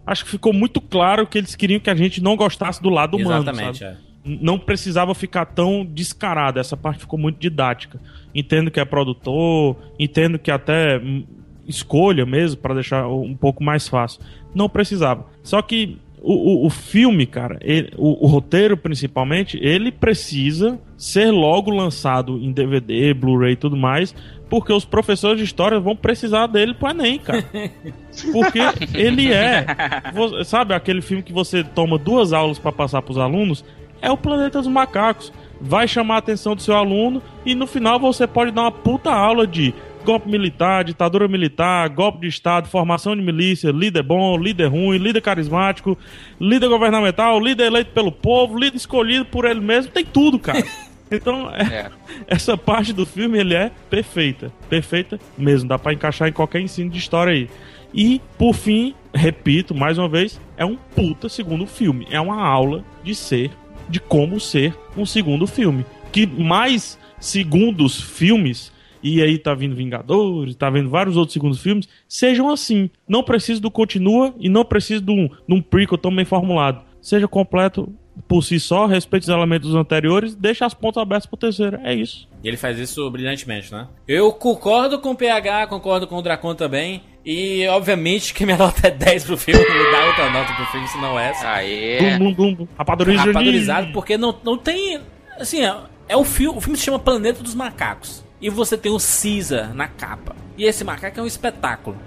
Acho que ficou muito claro que eles queriam que a gente não gostasse do lado humano. Exatamente, sabe? é. Não precisava ficar tão descarado. Essa parte ficou muito didática. Entendo que é produtor, entendo que até escolha mesmo para deixar um pouco mais fácil. Não precisava. Só que o, o, o filme, cara, ele- o, o roteiro principalmente, ele precisa ser logo lançado em DVD, Blu-ray e tudo mais, porque os professores de história vão precisar dele pro Enem, cara. Porque ele é, sabe, aquele filme que você toma duas aulas para passar pros alunos, é o Planeta dos Macacos. Vai chamar a atenção do seu aluno e no final você pode dar uma puta aula de golpe militar, ditadura militar, golpe de Estado, formação de milícia, líder bom, líder ruim, líder carismático, líder governamental, líder eleito pelo povo, líder escolhido por ele mesmo, tem tudo, cara. Então, é- É. essa parte do filme ele é perfeita, perfeita mesmo, dá pra encaixar em qualquer ensino de história aí. E, por fim, repito mais uma vez, é um puta segundo filme, é uma aula de ser, de como ser um segundo filme. Que mais segundos filmes, e aí tá vindo Vingadores, tá vendo vários outros segundos filmes, sejam assim. Não precisa do continua e não precisa de um, de um prequel tão bem formulado. Seja completo por si só, respeite os elementos dos anteriores, deixa as pontas abertas pro terceiro. É isso. E ele faz isso brilhantemente, né? Eu concordo com o PH, concordo com o Dracon também. E, obviamente, que minha nota é 10 pro filme. Não dá outra nota pro filme, se não essa. Aê. Dum, dum, dum. Rapaduriza rapadorizado, porque não, não tem. Assim, é, é o filme. O filme se chama Planeta dos Macacos. E você tem o Caesar na capa. E esse macaco é um espetáculo.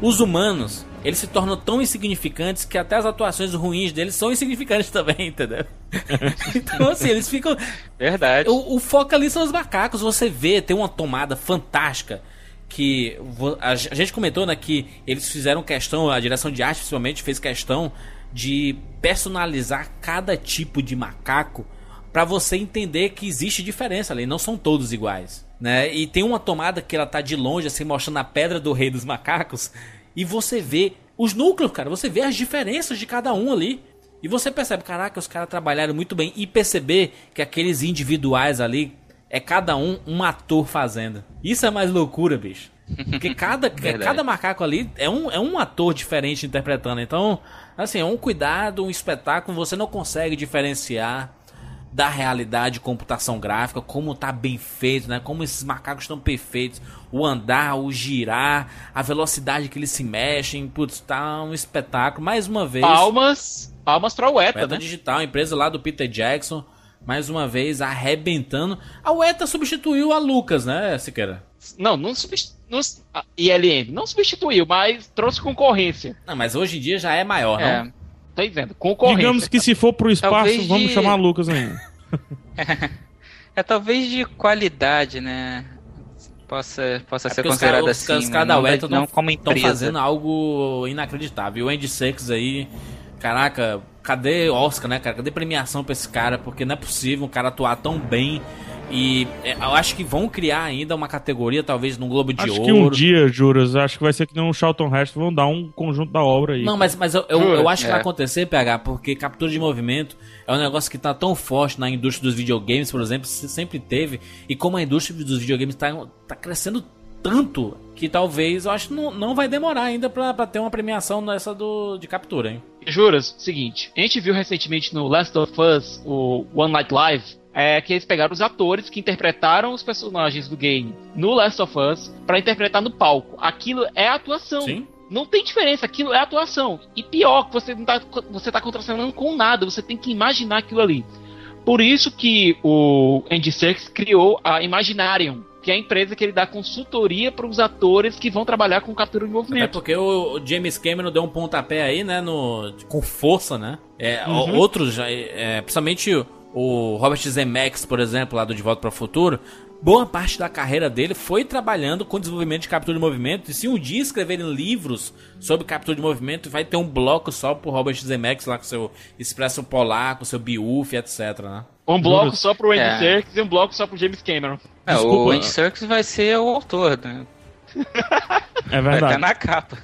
Os humanos, eles se tornam tão insignificantes que até as atuações ruins deles são insignificantes também, entendeu? então, assim, eles ficam. Verdade. O, o foco ali são os macacos. Você vê, tem uma tomada fantástica. Que a, gente comentou, né, que eles fizeram questão, a direção de arte principalmente fez questão de personalizar cada tipo de macaco pra você entender que existe diferença ali, não são todos iguais, né? E tem uma tomada que ela tá de longe assim mostrando a pedra do rei dos macacos e você vê os núcleos, cara, você vê as diferenças de cada um ali. E você percebe, caraca, os caras trabalharam muito bem e perceber que aqueles individuais ali é cada um um ator fazendo. Isso é mais loucura, bicho. Porque cada, Verdade. cada macaco ali é um, é um ator diferente interpretando. Então, assim, é um cuidado, um espetáculo. Você não consegue diferenciar da realidade de computação gráfica, como tá bem feito, né? Como esses macacos estão perfeitos. O andar, o girar, a velocidade que eles se mexem. Putz, tá um espetáculo. Mais uma vez. Palmas, palmas pra Ueta, Weta né? Digital, empresa lá do Peter Jackson, mais uma vez arrebentando. A Weta substituiu a Lucas, né, Siqueira? Não, não substituiu. ILM não substituiu, mas trouxe concorrência. Não, mas hoje em dia já é maior, não? É, tá dizendo, concorrência. Digamos que se for pro espaço, Talvez vamos de- chamar Lucas ainda. É talvez de qualidade, né? Possa, possa É ser porque os assim. os caras da não, Weta não como estão fazendo algo inacreditável. E o Andy Serkis aí, caraca, cadê Oscar, né, cara? Cadê premiação pra esse cara? Porque não é possível um cara atuar tão bem. E é, eu acho que vão criar ainda uma categoria, talvez, no Globo de Acho Ouro. que um dia, Juras, acho que vai ser que nem um Charlton Heston, vão dar um conjunto da obra aí. Não, mas, mas eu, eu, eu acho que É. vai acontecer, PH, porque captura de movimento é um negócio que tá tão forte na indústria dos videogames, por exemplo, se- sempre teve. E como a indústria dos videogames tá, tá crescendo tanto que talvez, eu acho que não, não vai demorar ainda pra, pra ter uma premiação nessa do, de captura, hein? Juras, seguinte, a gente viu recentemente no Last of Us, o One Night Live, é que eles pegaram os atores que interpretaram os personagens do game no Last of Us pra interpretar no palco. Aquilo é atuação. Sim. Não tem diferença, aquilo é atuação. E pior, você não tá, você tá contracenando com nada, você tem que imaginar aquilo ali. Por isso que o Andy Serkis criou a Imaginarium, que é a empresa que ele dá consultoria para os atores que vão trabalhar com captura de Até movimento. porque o James Cameron deu um pontapé aí, né? No, com força, né? É, Uhum. Outros, é, principalmente o- Robert Zemeckis, por exemplo, lá do De Volta para o Futuro, boa parte da carreira dele foi trabalhando com desenvolvimento de captura de movimento. E se um dia escreverem livros sobre captura de movimento, vai ter um bloco só pro Robert Zemeckis lá com seu Expresso Polar, com seu Biuf, etc, né? Um bloco só pro Andy É. Serkis e um bloco só pro James Cameron. É, Desculpa. o Andy Serkis vai ser o autor, né? É Vai verdade. estar na capa.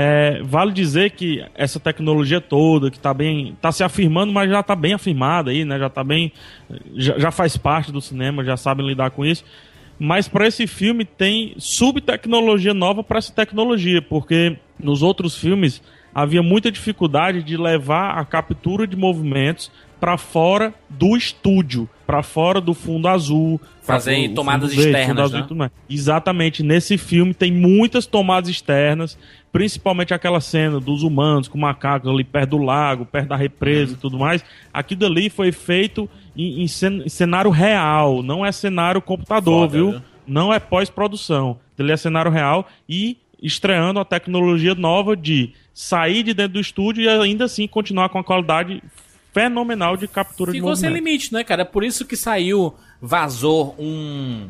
É, vale dizer que essa tecnologia toda que tá bem, tá se afirmando, mas já tá bem afirmada aí, né? Já tá bem, já, já faz parte do cinema, já sabem lidar com isso. Mas para esse filme tem subtecnologia nova para essa tecnologia, porque nos outros filmes havia muita dificuldade de levar a captura de movimentos para fora do estúdio, para fora do fundo azul, Fazer tomadas verde, externas, né? Exatamente, nesse filme tem muitas tomadas externas, principalmente aquela cena dos humanos com macacos ali perto do lago, perto da represa e Uhum. tudo mais. Aquilo dali foi feito em, em cen- em cenário real, não é cenário computador, Foda, viu? viu? Não é pós-produção. Ele é cenário real e estreando a tecnologia nova de sair de dentro do estúdio e ainda assim continuar com a qualidade fenomenal de captura de Ficou sem movimento. limite, né, cara? É por isso que saiu, vazou um.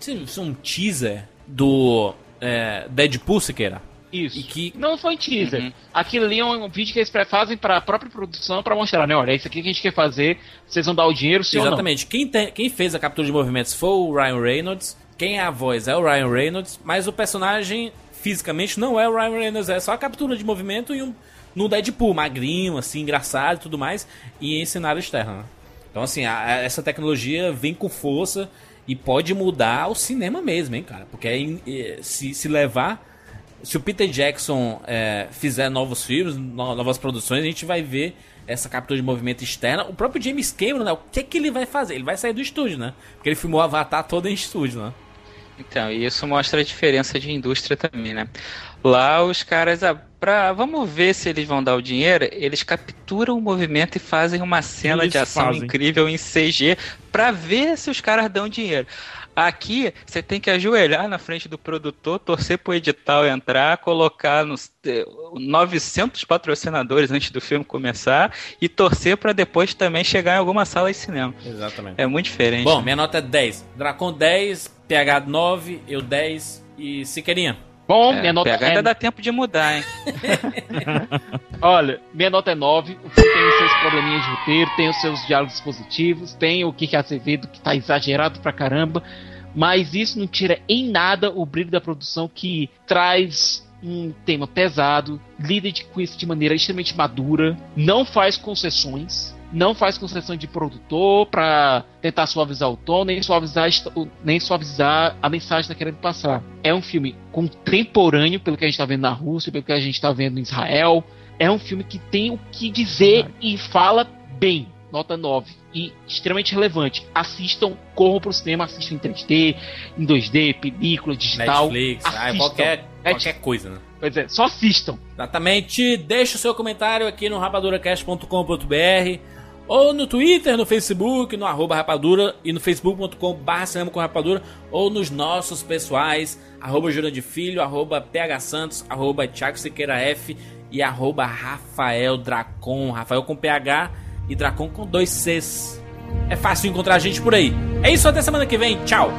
se Um teaser do é, Deadpool, Siqueira. Isso. E que- Não foi teaser. Uhum. Aquilo ali é um vídeo que eles fazem para a própria produção para mostrar, né? Olha, é isso aqui que a gente quer fazer. Vocês vão dar o dinheiro, sim Exatamente. Quem, quem fez a captura de movimentos foi o Ryan Reynolds. Quem é a voz é o Ryan Reynolds. Mas o personagem, fisicamente, não é o Ryan Reynolds. É só a captura de movimento e um. No Deadpool, magrinho, assim, engraçado e tudo mais. E em cenário externo. né? Então, assim, a- a- essa tecnologia vem com força e pode mudar o cinema mesmo, hein, cara? Porque aí, eh, se, se levar. Se o Peter Jackson é, fizer novos filmes, no- novas produções, a gente vai ver essa captura de movimento externa. O próprio James Cameron, né? O que, que ele vai fazer? Ele vai sair do estúdio, né? Porque ele filmou Avatar todo em estúdio, né? Então, e isso mostra a diferença de indústria também, né? Lá os caras, ah, pra, vamos ver se eles vão dar o dinheiro, eles capturam o movimento e fazem uma cena Eles de ação fazem. incrível em CG pra ver se os caras dão dinheiro. Aqui, você tem que ajoelhar na frente do produtor, torcer pro edital entrar, colocar nos eh, 900 patrocinadores antes do filme começar e torcer pra depois também chegar em alguma sala de cinema. Exatamente. É muito diferente. Bom, né? minha nota é 10. Dracon 10, PH 9, eu 10 e Siqueirinha. Bom, É, minha nota PH é ainda dá tempo de mudar, hein? Olha, minha nota é 9. O filme tem os seus probleminhas de roteiro, tem os seus diálogos positivos, tem o Kiki Azevedo que tá exagerado pra caramba, mas isso não tira em nada o brilho da produção que traz um tema pesado, lida de- com isso de maneira extremamente madura, não faz concessões, não faz concessão de produtor pra tentar suavizar o tom, nem suavizar, nem suavizar a mensagem que tá querendo passar. É um filme contemporâneo, pelo que a gente tá vendo na Rússia, pelo que a gente tá vendo em Israel. É um filme que tem o que dizer e fala bem. Nota 9. E extremamente relevante. Assistam, corram pro cinema, assistam em 3D, em 2D, película, digital. Netflix, Assistam. qualquer, qualquer coisa, né? Pois é, só assistam. Exatamente. Deixe o seu comentário aqui no rapaduracast.com.br ou no Twitter, no Facebook, no arroba rapadura e no facebook.com.br cinema com rapadura ou nos nossos pessoais, arroba Jurandir Filho, arroba PH Santos, arroba Thiago Siqueira F e arroba Rafael Dracon, Rafael com PH e Dracon com dois Cs. É fácil encontrar a gente por aí. É isso, até semana que vem. Tchau!